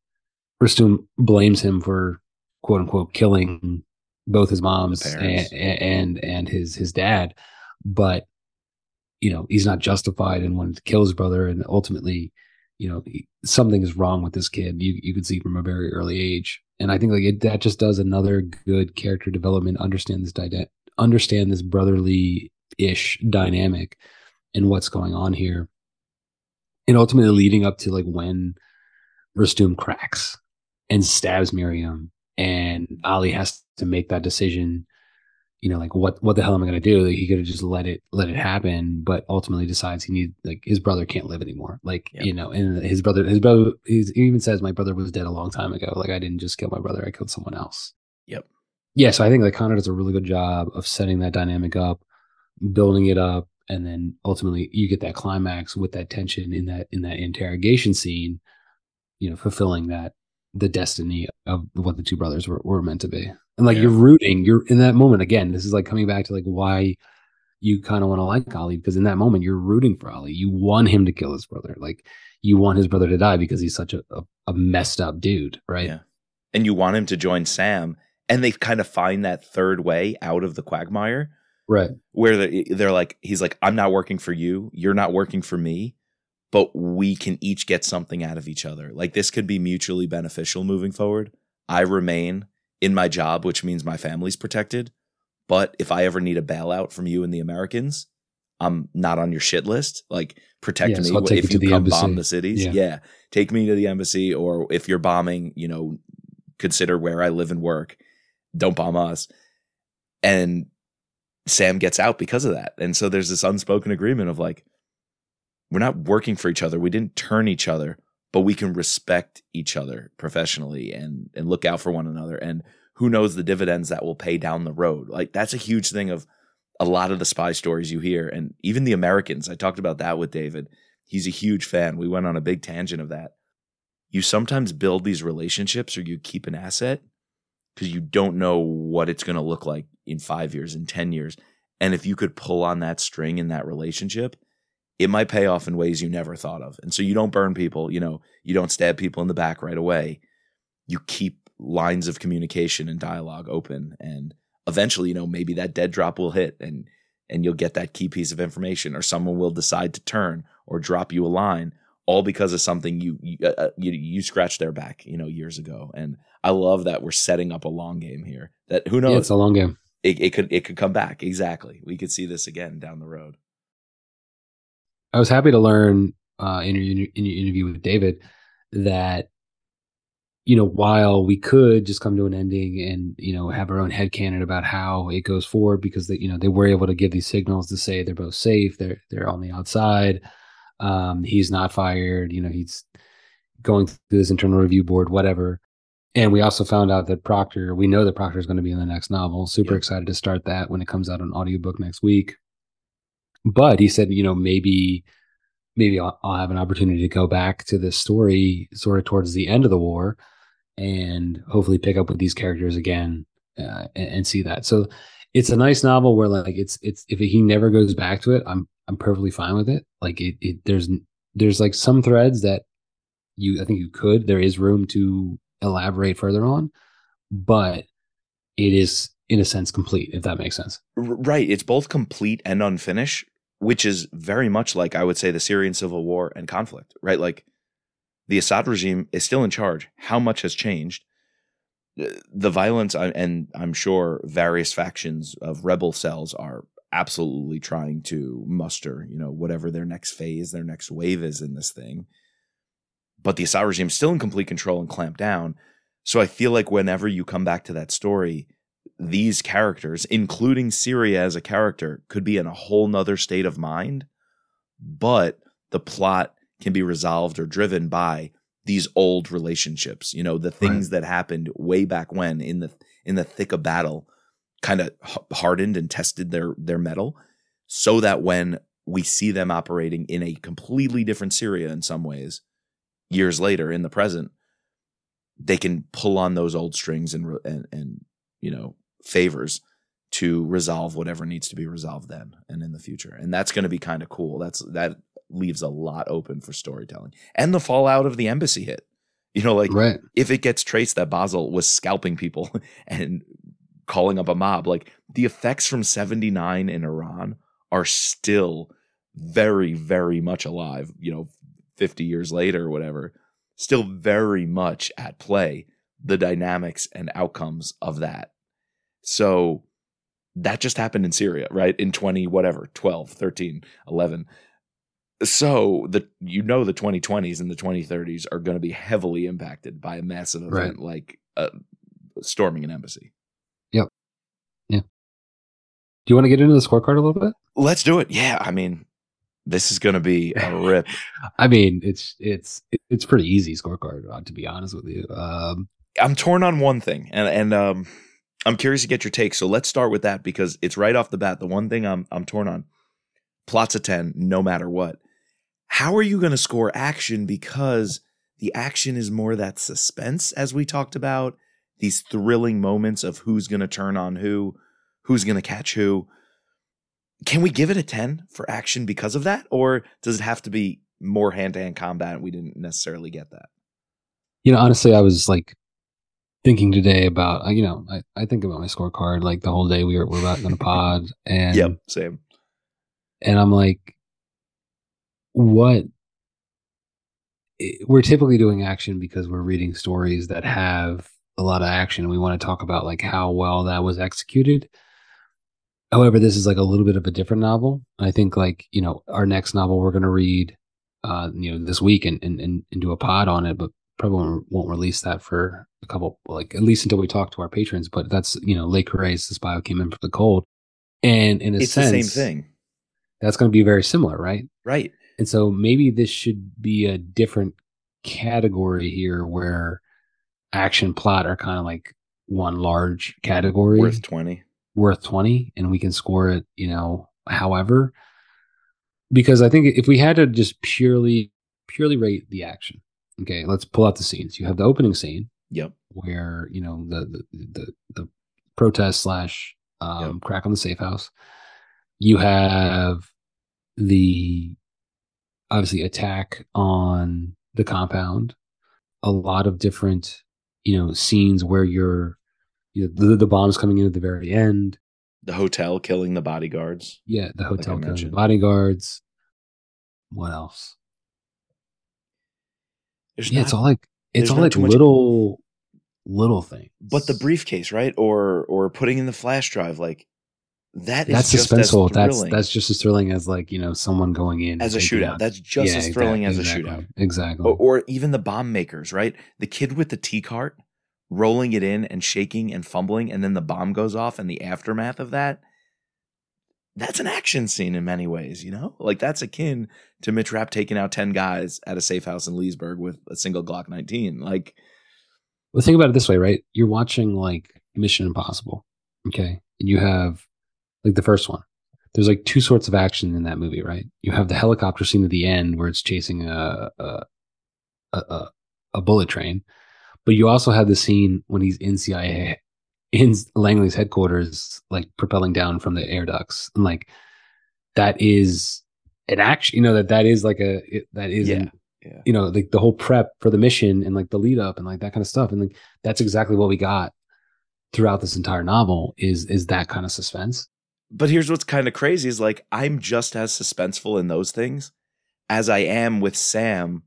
Rustum blames him for quote unquote killing both his moms and, and and his his dad, but you know he's not justified in wanting to kill his brother, and ultimately, you know, something is wrong with this kid. You you could see from a very early age, and I think like it, that just does another good character development. Understand this understand this brotherly ish dynamic and what's going on here, and ultimately leading up to like when Rustum cracks and stabs Miriam, and Ali has to make that decision. You know, like what what the hell am I going to do? Like, he could have just let it let it happen, but ultimately decides he needs like his brother can't live anymore. Like Yep. you know, and his brother his brother he's, he even says my brother was dead a long time ago. Like I didn't just kill my brother, I killed someone else. Yep. Yeah, so I think like Connor does a really good job of setting that dynamic up, building it up, and then ultimately you get that climax with that tension in that in that interrogation scene you know fulfilling that the destiny of what the two brothers were, were meant to be. And like Yeah. you're rooting you're in that moment again this is like coming back to like why you kind of want to like ali because in that moment you're rooting for ali. You want him to kill his brother. Like you want his brother to die because he's such a, a, a messed up dude right? Yeah. and you want him to join Sam and they kind of find that third way out of the quagmire right. where they're, they're like he's like i'm not working for you. You're not working for me but we can each get something out of each other like this could be mutually beneficial moving forward i remain in my job which means my family's protected but if i ever need a bailout from you and the americans I'm not on your shit list. Like protect Yeah, me so if you you to the come bomb the cities. Yeah. Yeah. take me to the embassy, or if you're bombing, you know, consider where I live and work. Don't bomb us. And Sam gets out because of that. And so there's this unspoken agreement of like, we're not working for each other. We didn't turn each other, but we can respect each other professionally and and look out for one another. And who knows the dividends that will pay down the road. Like that's a huge thing of a lot of the spy stories you hear, and even the Americans. I talked about that with David. He's a huge fan. We went on a big tangent of that. You sometimes build these relationships or you keep an asset because you don't know what it's going to look like in five years, in 10 years. And if you could pull on that string in that relationship, it might pay off in ways you never thought of. And so you don't burn people, you know, you don't stab people in the back right away. You keep lines of communication and dialogue open and eventually, you know, maybe that dead drop will hit and and you'll get that key piece of information or someone will decide to turn or drop you a line all because of something you you, uh, you you scratched their back, you know, years ago. And I love that we're setting up a long game here. That who Yeah, knows it's a long game. it, it could it could come back. Exactly. We could see this again down the road. I was happy to learn uh, in, your, in your interview with David that you know while we could just come to an ending and you know have our own headcanon about how it goes forward because they you know they were able to give these signals to say they're both safe they're they're on the outside um he's not fired you know he's going through this internal review board whatever and we also found out that proctor we know that proctor is going to be in the next novel super Yep. excited to start that when it comes out on audiobook next week but he said you know maybe maybe I'll, I'll have an opportunity to go back to this story sort of towards the end of the war and hopefully pick up with these characters again uh, and, and see that. So it's a nice novel where like it's it's if he never goes back to it i'm i'm perfectly fine with it. Like it, it there's there's like some threads that you i think you could there is room to elaborate further on but it is in a sense complete if that makes sense. Right. It's both complete and unfinished, which is very much like I would say the Syrian civil war and conflict, right? Like the Assad regime is still in charge. How much has changed? The the violence, and I'm sure various factions of rebel cells are absolutely trying to muster, you know, whatever their next phase, their next wave is in this thing. But the Assad regime is still in complete control and clamped down. So I feel like whenever you come back to that story, these characters, including Syria as a character, could be in a whole nother state of mind, but the plot can be resolved or driven by these old relationships. You know, the things that happened way back when in the in the thick of battle, kind of hardened and tested their their mettle, so that when we see them operating in a completely different Syria in some ways, years later in the present, they can pull on those old strings and and and you know favors to resolve whatever needs to be resolved then and in the future. And that's going to be kind of cool. That's that leaves a lot open for storytelling. And the fallout of the embassy hit. You know like right. if it gets traced that Basel was scalping people and calling up a mob, like the effects from 79 in Iran are still very, very much alive, you know, 50 years later or whatever, still very much at play, the dynamics and outcomes of that. So that just happened in Syria, right? In 20, whatever, 12, 13, 11 so the you know the 2020s and the 2030s are going to be heavily impacted by a massive event Right. like uh, storming an embassy. Yep. Yeah. Do you want to get into the scorecard a little bit Let's do it. Yeah, I mean, this is going to be a rip. I mean, it's it's it's pretty easy scorecard uh, to be honest with you. Um, I'm torn on one thing, and and um, I'm curious to get your take. So let's start with that because it's right off the bat the one thing I'm I'm torn on. Plots a ten, no matter what. How are you going to score action? Because the action is more that suspense, as we talked about. These thrilling moments of who's going to turn on who, who's going to catch who. Can we give it a ten for action because of that, or does it have to be more hand to hand combat? We didn't necessarily get that. you know, honestly, I was like thinking today about uh, you know, I, I think about my scorecard like the whole day we were we're about on a pod, and yep, same. and I'm like, what? We're typically doing action because we're reading stories that have a lot of action, and we want to talk about like how well that was executed. However, this is like a little bit of a different novel. I think like, you know, our next novel we're gonna read uh, you know, this week and, and, and, and do a pod on it, but probably won't, won't release that for a couple, like at least until we talk to our patrons. But that's, you know, Le Carré's This Bio Came In From the Cold. And in a it's sense, the same thing. That's going to be very similar, right? Right. And so maybe this should be a different category here where action plot are kind of like one large category Worth 20. worth 20 and we can score it, you know, however because I think if we had to just purely purely rate the action. Okay, let's pull out the scenes. You have the opening scene Yep. where, you know, the the the, the protest slash um, Yep. crack on the safe house. You have the obviously attack on the compound. A lot of different, you know, scenes where you're, you know, the, the bombs coming in at the very end. The hotel killing the bodyguards. Yeah, the hotel killing the bodyguards. What else? There's Yeah, not, it's all like it's all like too much- little little things. but the briefcase, right? Or or putting in the flash drive, like that is that's just as suspenseful. That's thrilling that's just as thrilling as like you know someone going in as a shootout. out- That's just Yeah, as thrilling as a exactly, shootout. Exactly. Or, or even the bomb makers, right? The kid with the tea cart rolling it in and shaking and fumbling, and then the bomb goes off, and the aftermath of that. That's an action scene in many ways, you know? Like that's akin to Mitch Rapp taking out 10 guys at a safe house in Leesburg with a single Glock 19. Like, Well, think about it this way, right? You're watching like Mission Impossible, okay, and you have like the first one. There's like two sorts of action in that movie, right? You have the helicopter scene at the end where it's chasing a a a, a, a bullet train, but you also have the scene when he's in CIA in Langley's headquarters, like propelling down from the air ducts, and like that is an action. You know that that is like a it, that is an- Yeah, yeah. you know like the whole prep for the mission and like the lead up and like that kind of stuff and like that's exactly what we got throughout this entire novel is is that kind of suspense But here's what's kind of crazy is like I'm just as suspenseful in those things as I am with Sam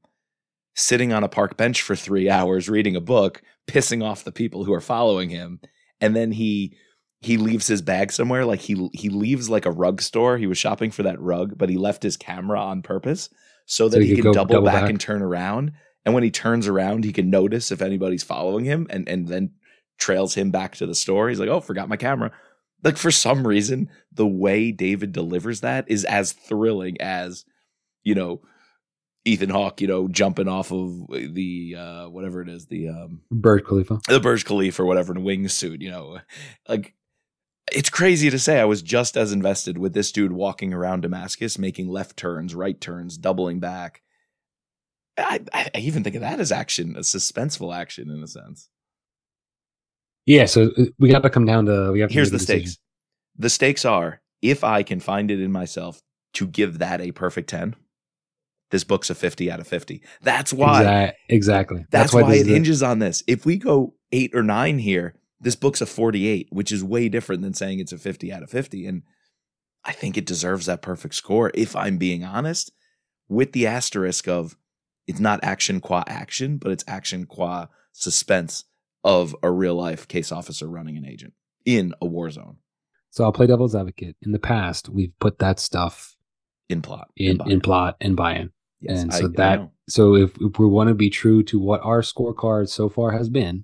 sitting on a park bench for 3 hours reading a book, pissing off the people who are following him, and then he he leaves his bag somewhere like he he leaves like a rug store. He was shopping for that rug, but he left his camera on purpose so that So he he can go double, double back, back. and turn around. And when he turns around, he can notice if anybody's following him and and then trails him back to the store. He's like, "Oh, forgot my camera." like for some reason the way david delivers that is as thrilling as you know ethan hawke you know jumping off of the uh whatever it is the um bird khalifa the burj khalifa or whatever in a wingsuit you know like it's crazy to say i was just as invested with this dude walking around damascus making left turns right turns doubling back i i even think of that as action a suspenseful action in a sense yeah so uh, we got to come down to we have to here's the decision. stakes. The stakes are if I can find it in myself to give that a perfect 10, this book's a 50 out of 50. That's why. Exac- exactly That's, why, this it the- hinges on this. If we go eight or nine here, this book's a 48, which is way different than saying it's a 50 out of 50. And I think it deserves that perfect score, if I'm being honest, with the asterisk of it's not action qua action, but it's action qua suspense of a real life case officer running an agent in a war zone so i'll play devil's advocate in the past we've put that stuff in plot. in buy-in. in plot and buy-in Yes, and so I that know. so if, if we want to be true to what our scorecard so far has been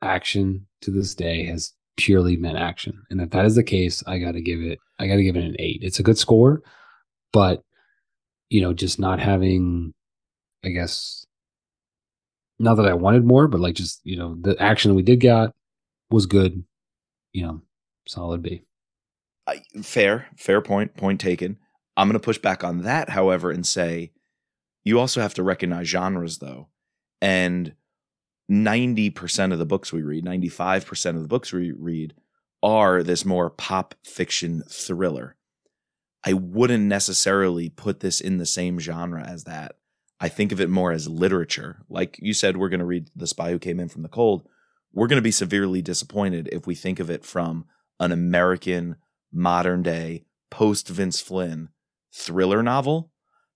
action to this day has purely meant action and if that is the case i gotta give it i gotta give it an eight it's a good score but you know just not having i guess not that i wanted more but like just you know the action we did got was good you know solid b I, fair, fair point. Point taken. I'm going to push back on that, however, and say you also have to recognize genres, though. And 90% of the books we read, 95% of the books we read are this more pop fiction thriller. I wouldn't necessarily put this in the same genre as that. I think of it more as literature. Like you said, we're going to read The Spy Who Came In From the Cold. We're going to be severely disappointed if we think of it from an American modern day post Vince Flynn thriller novel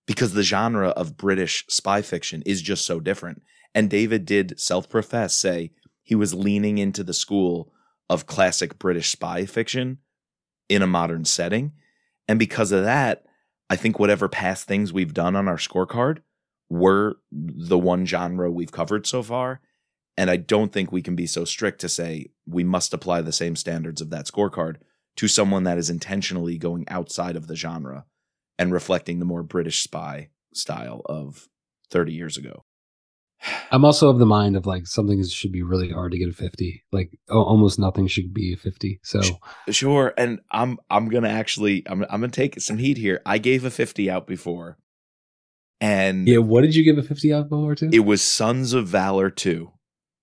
because the genre of British spy fiction is just so different. And David did self profess say he was leaning into the school of classic British spy fiction in a modern setting. And because of that, I think whatever past things we've done on our scorecard were the one genre we've covered so far. And I don't think we can be so strict to say we must apply the same standards of that scorecard to someone that is intentionally going outside of the genre and reflecting the more British spy style of 30 years ago. I'm also of the mind of like something should be really hard to get a 50. Like almost nothing should be a 50. So sure, and I'm I'm gonna actually I'm I'm gonna take some heat here. I gave a 50 out before, and yeah, what did you give a 50 out before to? It was Sons of Valor 2,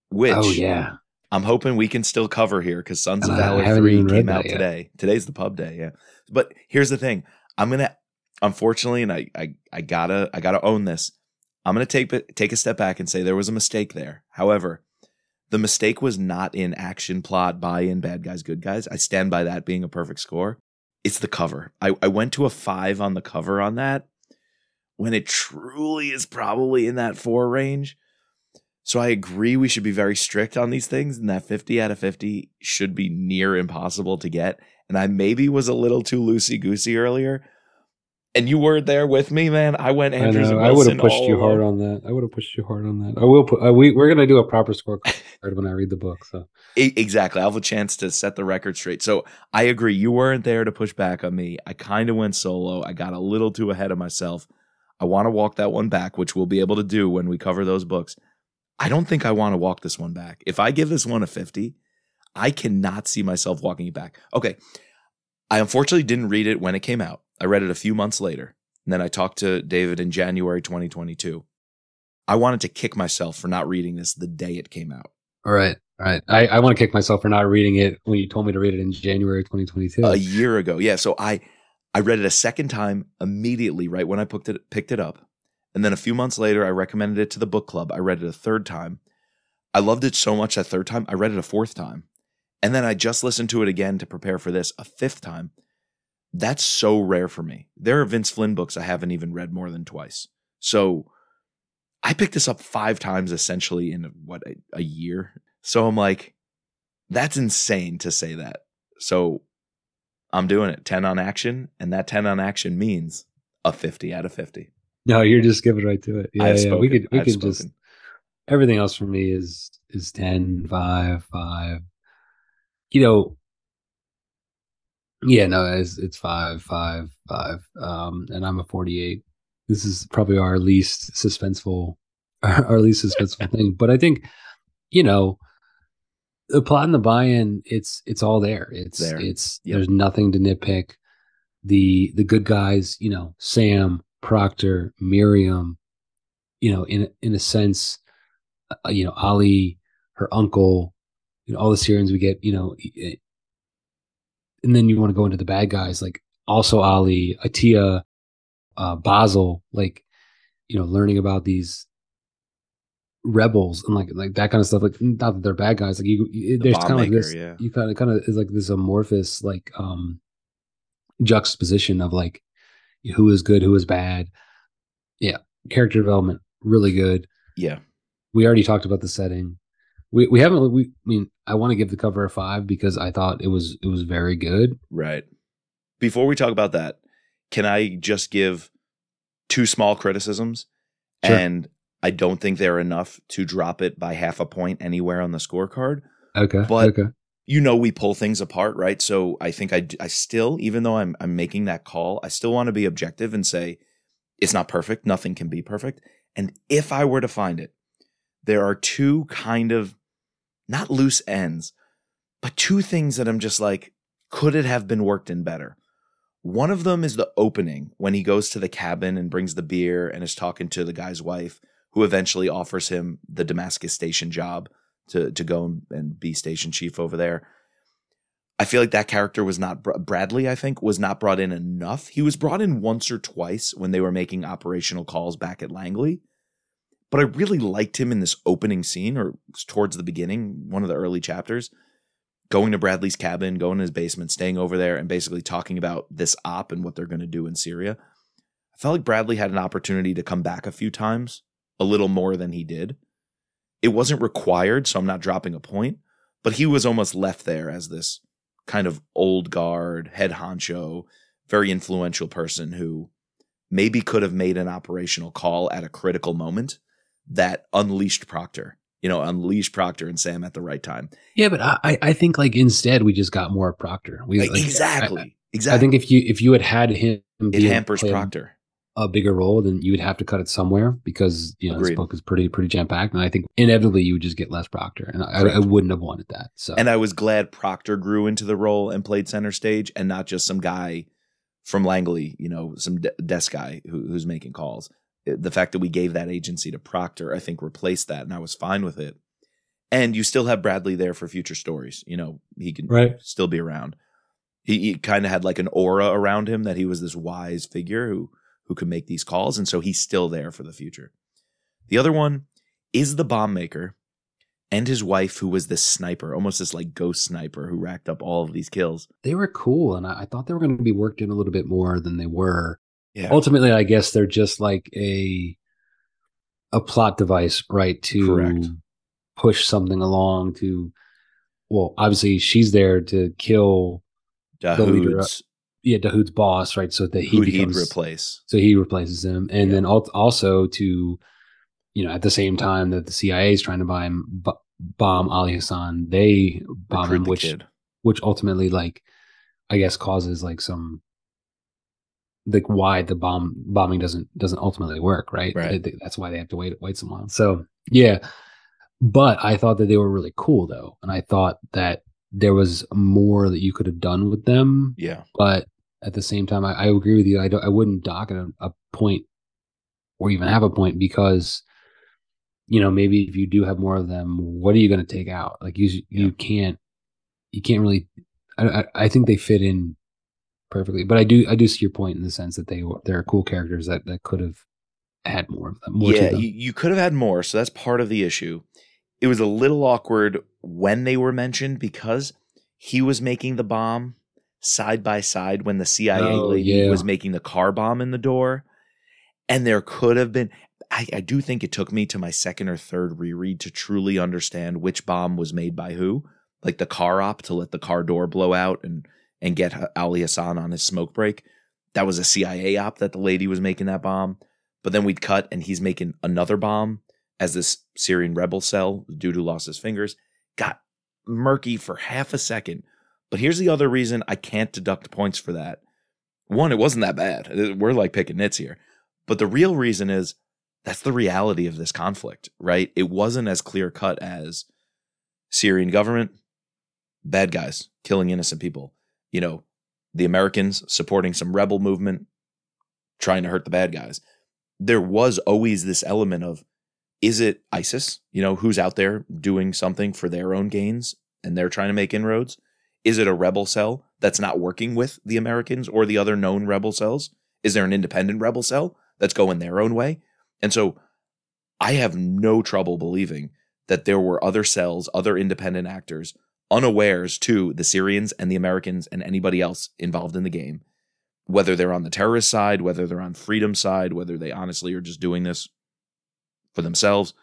which oh yeah, I'm hoping we can still cover here because Sons and of Valor 3 came out yet. today. Today's the pub day, yeah. But here's the thing. I'm gonna unfortunately, and I I, I gotta I gotta own this. I'm gonna take take a step back and say there was a mistake there. However, the mistake was not in action, plot, buy in, bad guys, good guys. I stand by that being a perfect score. It's the cover. I, I went to a five on the cover on that when it truly is probably in that four range. So I agree we should be very strict on these things, and that 50 out of 50 should be near impossible to get. And I maybe was a little too loosey goosey earlier. And you were there with me, man. I went Andrews I, I would have pushed you hard on that. I would have pushed you hard on that. I will put. Uh, we we're gonna do a proper scorecard when I read the book. So exactly, I'll have a chance to set the record straight. So I agree. You weren't there to push back on me. I kind of went solo. I got a little too ahead of myself. I want to walk that one back, which we'll be able to do when we cover those books. I don't think I want to walk this one back. If I give this one a 50, I cannot see myself walking it back. Okay. I unfortunately didn't read it when it came out. I read it a few months later. And then I talked to David in January 2022. I wanted to kick myself for not reading this the day it came out. All right. All right. I, I want to kick myself for not reading it when you told me to read it in January 2022. A year ago. Yeah. So I I read it a second time immediately right when I picked it picked it up. And then a few months later I recommended it to the book club. I read it a third time. I loved it so much that third time. I read it a fourth time. And then I just listened to it again to prepare for this a fifth time. That's so rare for me. There are Vince Flynn books I haven't even read more than twice. So I picked this up five times essentially in what a, a year. So I'm like, that's insane to say that. So I'm doing it 10 on action, and that 10 on action means a 50 out of 50. No, you're just giving right to it. Yeah, yeah. we could we I've could spoken. just everything else for me is is 10, 5, 5. You know, yeah, no, it's it's five, five, five. Um, and I'm a 48. This is probably our least suspenseful, our least suspenseful thing. But I think, you know, the plot and the buy-in, it's it's all there. It's there. it's yep. there's nothing to nitpick. The the good guys, you know, Sam, Proctor, Miriam, you know, in in a sense, uh, you know, Ali, her uncle, you know, all the Syrians we get, you know, and then you want to go into the bad guys like also Ali, Atia, uh, Basil, like you know, learning about these rebels and like like that kind of stuff. Like not that they're bad guys. Like you, you the there's kind of like this. Yeah. You kind of kind of is like this amorphous like um juxtaposition of like who is good, who is bad. Yeah, character development really good. Yeah, we already talked about the setting. We we haven't. We I mean, I want to give the cover a five because I thought it was it was very good. Right. Before we talk about that, can I just give two small criticisms? Sure. And I don't think they're enough to drop it by half a point anywhere on the scorecard. Okay. But okay. you know we pull things apart, right? So I think I I still even though I'm I'm making that call, I still want to be objective and say it's not perfect, nothing can be perfect. And if I were to find it, there are two kind of not loose ends, but two things that I'm just like, could it have been worked in better? One of them is the opening when he goes to the cabin and brings the beer and is talking to the guy's wife, who eventually offers him the Damascus station job to, to go and be station chief over there. I feel like that character was not Bradley. I think was not brought in enough. He was brought in once or twice when they were making operational calls back at Langley, but I really liked him in this opening scene or towards the beginning, one of the early chapters, going to Bradley's cabin, going to his basement, staying over there, and basically talking about this op and what they're going to do in Syria. I felt like Bradley had an opportunity to come back a few times, a little more than he did. It wasn't required, so I'm not dropping a point, but he was almost left there as this kind of old guard, head honcho, very influential person who maybe could have made an operational call at a critical moment that unleashed Proctor. You know, unleashed Proctor and Sam at the right time. Yeah, but I, I think like instead we just got more Proctor. We Like, exactly. I, exactly. I think if you if you had had him, it be- hampers a- Proctor. a bigger role, then you would have to cut it somewhere because you know Agreed. this book is pretty pretty jam packed, and I think inevitably you would just get less Proctor, and I, I Correct. wouldn't have wanted that. So And I was glad Proctor grew into the role and played center stage and not just some guy from Langley, you know, some de- desk guy who, who's making calls. The fact that we gave that agency to Proctor, I think, replaced that, and I was fine with it. And you still have Bradley there for future stories. You know, he can Right. still be around. He, he kind of had like an aura around him that he was this wise figure who who could make these calls, and so he's still there for the future. The other one is the bomb maker and his wife, who was this sniper, almost this like ghost sniper who racked up all of these kills. they were cool, and I, I thought they were going to be worked in a little bit more than they were. Yeah, Ultimately, I guess they're just like a a plot device, right? To Correct. push something along. To well, obviously she's there to kill the leader of- yeah Dahoud's boss, right? So that he becomes replace. So he replaces him, and Yeah. then also to, you know, at the same time that the CIA is trying to buy him, b- bomb Ali Hassan, they bomb Recruit him, which kid. which ultimately, like, I guess, causes like some, like, why the bomb bombing doesn't doesn't ultimately work, right? Right. Th- That's why they have to wait wait some while. So yeah, but I thought that they were really cool though, and I thought that there was more that you could have done with them Yeah, but at the same time, I, I agree with you. I don't. I wouldn't dock at a, a point or even have a point because you know maybe if you do have more of them, what are you going to take out? Like you, Yeah. you can't, you can't really. I, I, I think they fit in perfectly, but I do, I do see your point in the sense that they were they're cool characters that that could have had more of them. More yeah. them. You, you could have had more, so that's part of the issue. It was a little awkward when they were mentioned because he was making the bomb side by side when the CIA Oh, lady yeah. was making the car bomb in the door, and there could have been. I, I do think it took me to my second or third reread to truly understand which bomb was made by who, like the car op to let the car door blow out and and get Ali Hassan on his smoke break. That was a CIA op that the lady was making that bomb. But then we'd cut and he's making another bomb as this Syrian rebel cell, the dude who lost his fingers, got murky for half a second. But here's the other reason I can't deduct points for that. One, it wasn't that bad. We're like picking nits here. But the real reason is that's the reality of this conflict, right? It wasn't as clear cut as Syrian government, bad guys killing innocent people. You know, the Americans supporting some rebel movement, trying to hurt the bad guys. There was always this element of is it ISIS? You know, who's out there doing something for their own gains and they're trying to make inroads? Is it a rebel cell that's not working with the Americans or the other known rebel cells? Is there an independent rebel cell that's going their own way? And so I have no trouble believing that there were other cells, other independent actors, unawares to the Syrians and the Americans and anybody else involved in the game, whether they're on the terrorist side, whether they're on freedom side, whether they honestly are just doing this for themselves.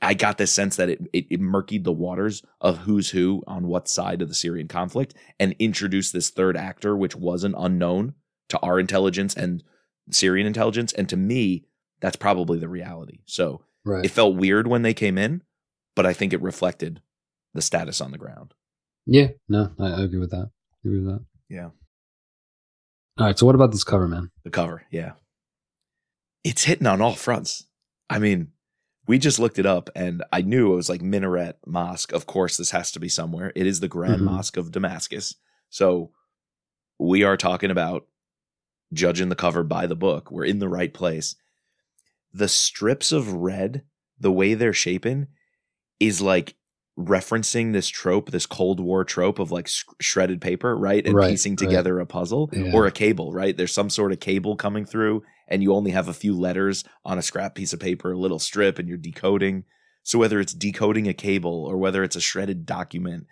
I- got this sense that it, it, it murkied the waters of who's who on what side of the Syrian conflict and introduced this third actor, which wasn't unknown to our intelligence and Syrian intelligence. And to me, that's probably the reality. So right. it felt weird when they came in, but I think it reflected the status on the ground. yeah. No, I, I agree with that. I agree with that. Yeah. All right. So what about this cover, man? The cover, yeah. It's hitting on all fronts. I mean, we just looked it up and I knew it was like Minaret Mosque. Of course, this has to be somewhere. It is the Grand Mhm. Mosque of Damascus. So we are talking about judging the cover by the book. We're in the right place. The strips of red, the way they're shaping, is like referencing this trope, this Cold War trope of like sh- shredded paper, right? And Right, piecing right. together a puzzle Yeah. or a cable, right? There's some sort of cable coming through, and you only have a few letters on a scrap piece of paper, a little strip, and you're decoding. So whether it's decoding a cable or whether it's a shredded document,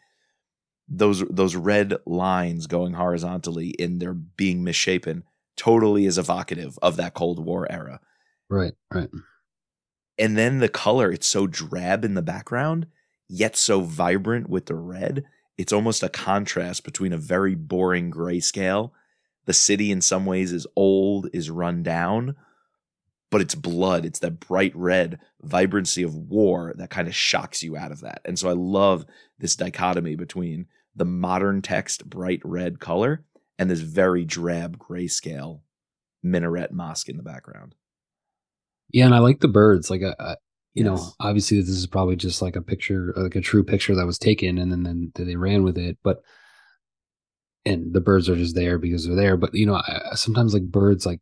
those those red lines going horizontally in their being misshapen totally is evocative of that Cold War era. Right. Right. And then the color, it's so drab in the background, yet so vibrant with the red. it's almost a contrast between a very boring grayscale. The city, in some ways, is old, is run down, but it's blood. It's that bright red vibrancy of war that kind of shocks you out of that. And so I love this dichotomy between the modern text, bright red color, and this very drab grayscale minaret mosque in the background. Yeah, and I like the birds. Like, uh you yes. know, obviously this is probably just like a picture, like a true picture that was taken, and then then they ran with it. But and the birds are just there because they're there. But you know, I, sometimes like birds, like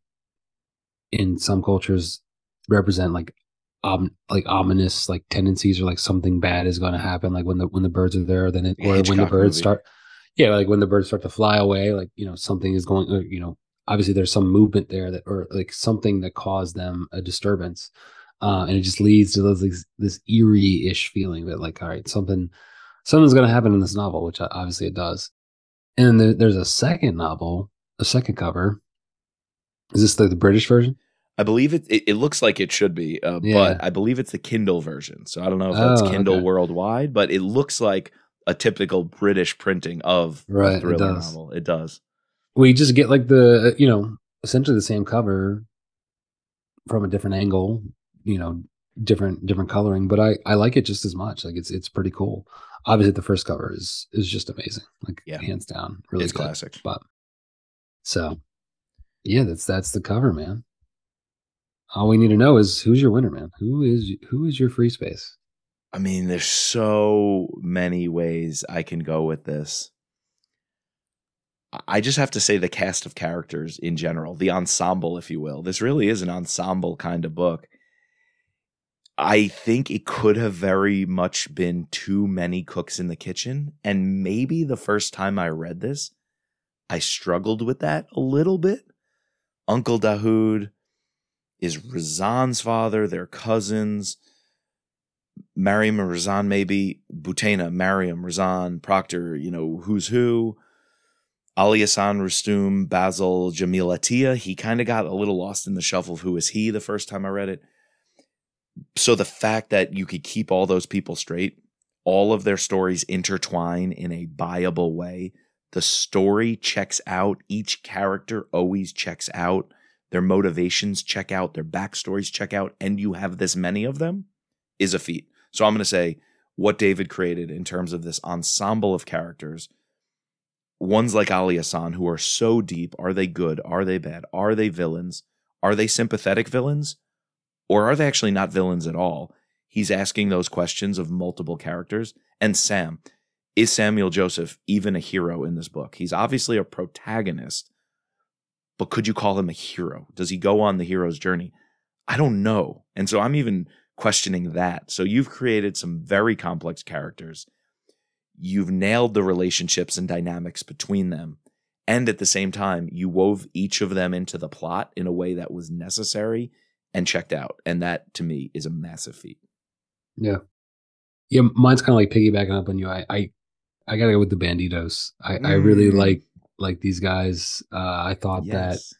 in some cultures, represent like um like ominous like tendencies or like something bad is going to happen. Like when the when the birds are there, then it or Hitchcock when the birds movie. start. Yeah, like when the birds start to fly away, like you know something is going. Or, you know, obviously there's some movement there that or like something that caused them a disturbance uh, and it just leads to those, this, this eerie-ish feeling that like all right something something's going to happen in this novel which obviously it does and then there's a second novel a second cover is this the, the british version I believe it, it, it. looks like it should be, uh, yeah. but I believe it's the Kindle version. So I don't know if that's oh, Kindle okay. worldwide, but it looks like a typical British printing of right, a thriller it novel. It does we just get like the you know essentially the same cover from a different angle you know different different coloring but i i like it just as much. Like it's it's pretty cool. Obviously the first cover is is just amazing like yeah. hands down really it's good. classic. but so yeah that's that's the cover man. All we need to know is who's your winner man? Who is who is your free space? I mean there's so many ways i can go with this. I just have to say the cast of characters in general, the ensemble, if you will. This really is an ensemble kind of book. I think it could have very much been too many cooks in the kitchen. And maybe the first time I read this, I struggled with that a little bit. Uncle Dahoud is Razan's father, they're cousins. Mariam and Razan, maybe. Butina, Mariam, Razan, Proctor, you know, who's who. Ali Hassan Rustum, Basil, Jamil Atiyah. He kind of got a little lost in the shuffle of who is he the first time I read it. So the fact that you could keep all those people straight, all of their stories intertwine in a buyable way. The story checks out. Each character always checks out. Their motivations check out. Their backstories check out. And you have this many of them is a feat. So I'm going to say what David created in terms of this ensemble of characters – ones like Ali Hassan who are so deep. Are they good? Are they bad? Are they villains? Are they sympathetic villains? Or are they actually not villains at all? He's asking those questions of multiple characters. And Sam, is Samuel Joseph even a hero in this book? He's obviously a protagonist, but could you call him a hero? Does he go on the hero's journey? I don't know. And so I'm even questioning that. So you've created some very complex characters you've nailed the relationships and dynamics between them. And at the same time, you wove each of them into the plot in a way that was necessary and checked out. And that to me is a massive feat. Yeah. Yeah, mine's kind of like piggybacking up on you. I I, I gotta go with the banditos. I, mm. I really mm. like like these guys. Uh, I thought yes. that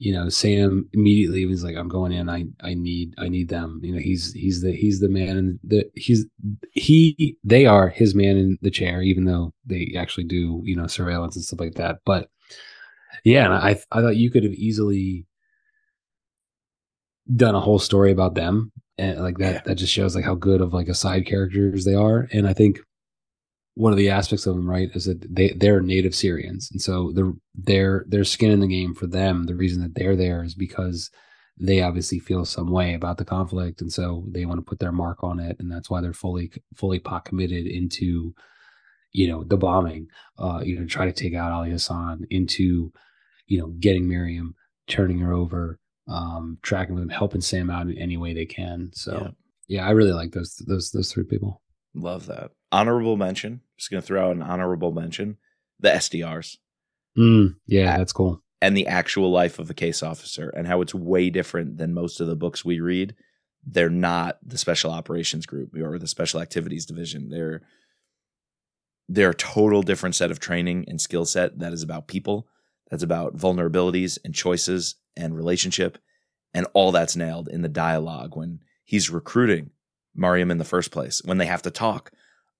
you know, Sam immediately was like, "I'm going in. I I need I need them." You know, he's he's the he's the man and the he's he they are his man in the chair, even though they actually do you know surveillance and stuff like that. But yeah, and I I thought you could have easily done a whole story about them and like that. Yeah. That just shows like how good of like a side characters they are, and I think one of the aspects of them, right, is that they they're native Syrians, and so the their their skin in the game for them. The reason that they're there is because they obviously feel some way about the conflict, and so they want to put their mark on it, and that's why they're fully fully pot committed into, you know, the bombing, uh, you know, try to take out Ali Hassan, into, you know, getting Miriam, turning her over, um, tracking them, helping Sam out in any way they can. So yeah, yeah I really like those those those three people. Love that. Honorable mention. Just going to throw out an honorable mention. The SDRs. Mm, yeah, that's cool. And the actual life of a case officer and how it's way different than most of the books we read. They're not the special operations group or the special activities division. They're they're a total different set of training and skill set that is about people, that's about vulnerabilities and choices and relationship. And all that's nailed in the dialogue when he's recruiting Mariam in the first place when they have to talk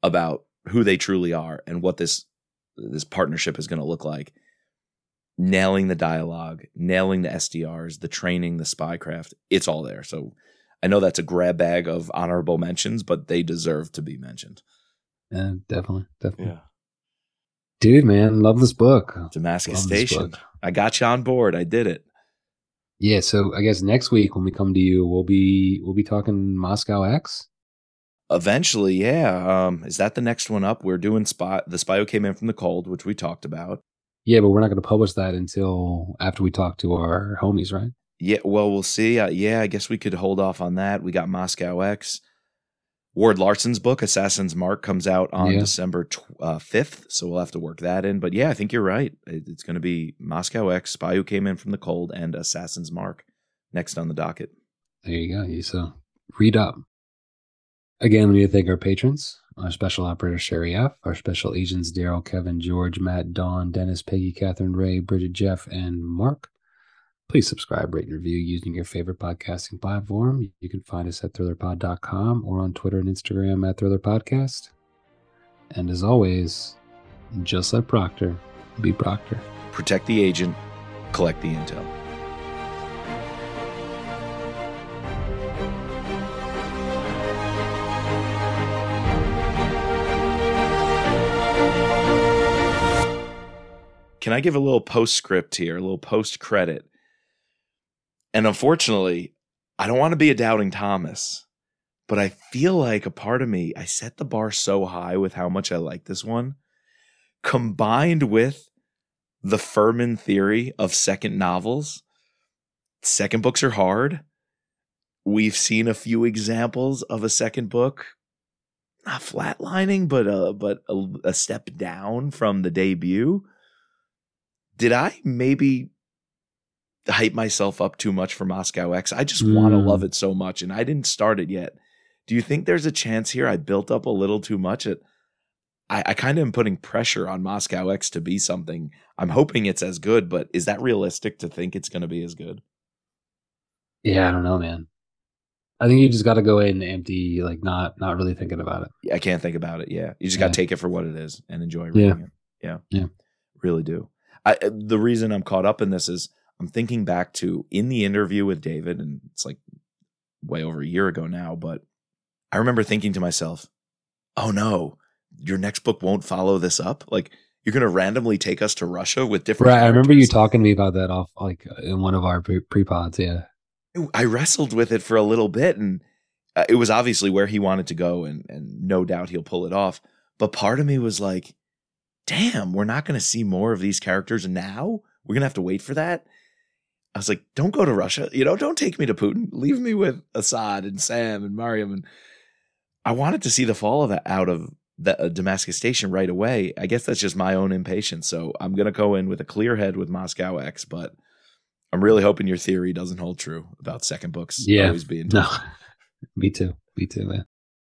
about who they truly are and what this this partnership is going to look like. Nailing the dialogue, nailing the SDRs, the training, the spycraft, it's all there. So I know that's a grab bag of honorable mentions, but they deserve to be mentioned. Yeah, definitely, definitely. Yeah. Dude, man, love this book. Damascus Love Station. book. I got you on board. I did it. Yeah, so I guess next week when we come to you, we'll be we'll be talking Moscow X. Eventually, yeah. Um, is that the next one up? We're doing spot. The spy who came in from the cold, which we talked about. Yeah, but we're not going to publish that until after we talk to our homies, right? Yeah. Well, we'll see. Uh, yeah, I guess we could hold off on that. We got Moscow X. Ward Larsen's book, Assassin's Mark, comes out on Yeah. December tw- uh, 5th. So we'll have to work that in. But yeah, I think you're right. It- It's going to be Moscow X, Spy Who Came In from the Cold, and Assassin's Mark next on the docket. There you go. You so read up. Again, we need to thank our patrons, our special operator Sherry F, our special agents Daryl, Kevin, George, Matt, Dawn, Dennis, Peggy, Catherine, Ray, Bridget, Jeff, and Mark. Please subscribe, rate, and review using your favorite podcasting platform. You can find us at thrillerpod.com or on Twitter and Instagram at thrillerpodcast. And as always, just like Proctor, be Proctor. Protect the agent, collect the intel. Can I give a little postscript here, a little post credit? And unfortunately, I don't want to be a doubting Thomas, but I feel like a part of me, I set the bar so high with how much I like this one, combined with the Furman theory of second novels. Second books are hard. We've seen a few examples of a second book not flatlining, but uh, but a, a step down from the debut. Did I maybe hype myself up too much for Moscow X? I just want to Mm. love it so much, and I didn't start it yet. Do you think there's a chance here I built up a little too much? At I, I kind of am putting pressure on Moscow X to be something. I'm hoping it's as good, but is that realistic to think it's going to be as good? Yeah, I don't know, man. I think you just got to go in empty, like not not really thinking about it. I can't think about it. Yeah, you just Yeah. got to take it for what it is and enjoy Yeah. reading it. Yeah, Yeah. really do. I, the reason I'm caught up in this is I'm thinking back to in the interview with David, and it's like way over a year ago now, but I remember thinking to myself, "Oh no, your next book won't follow this up. Like you're going to randomly take us to Russia with different." Right. I remember you talking to me about that off like in one of our pre pods. Yeah. I wrestled with it for a little bit, and uh, it was obviously where he wanted to go, and and no doubt he'll pull it off. But part of me was like, "Damn, we're not going to see more of these characters now. We're going to have to wait for that." I was like, "Don't go to Russia. You know, don't take me to Putin. Leave me with Assad and Sam and Mariam." And I wanted to see the fall of it out of the uh, Damascus Station right away. I guess that's just my own impatience. So I'm going to go in with a clear head with Moscow X, but. I'm really hoping your theory doesn't hold true about second books Yeah. always being No. me too. Me too, man.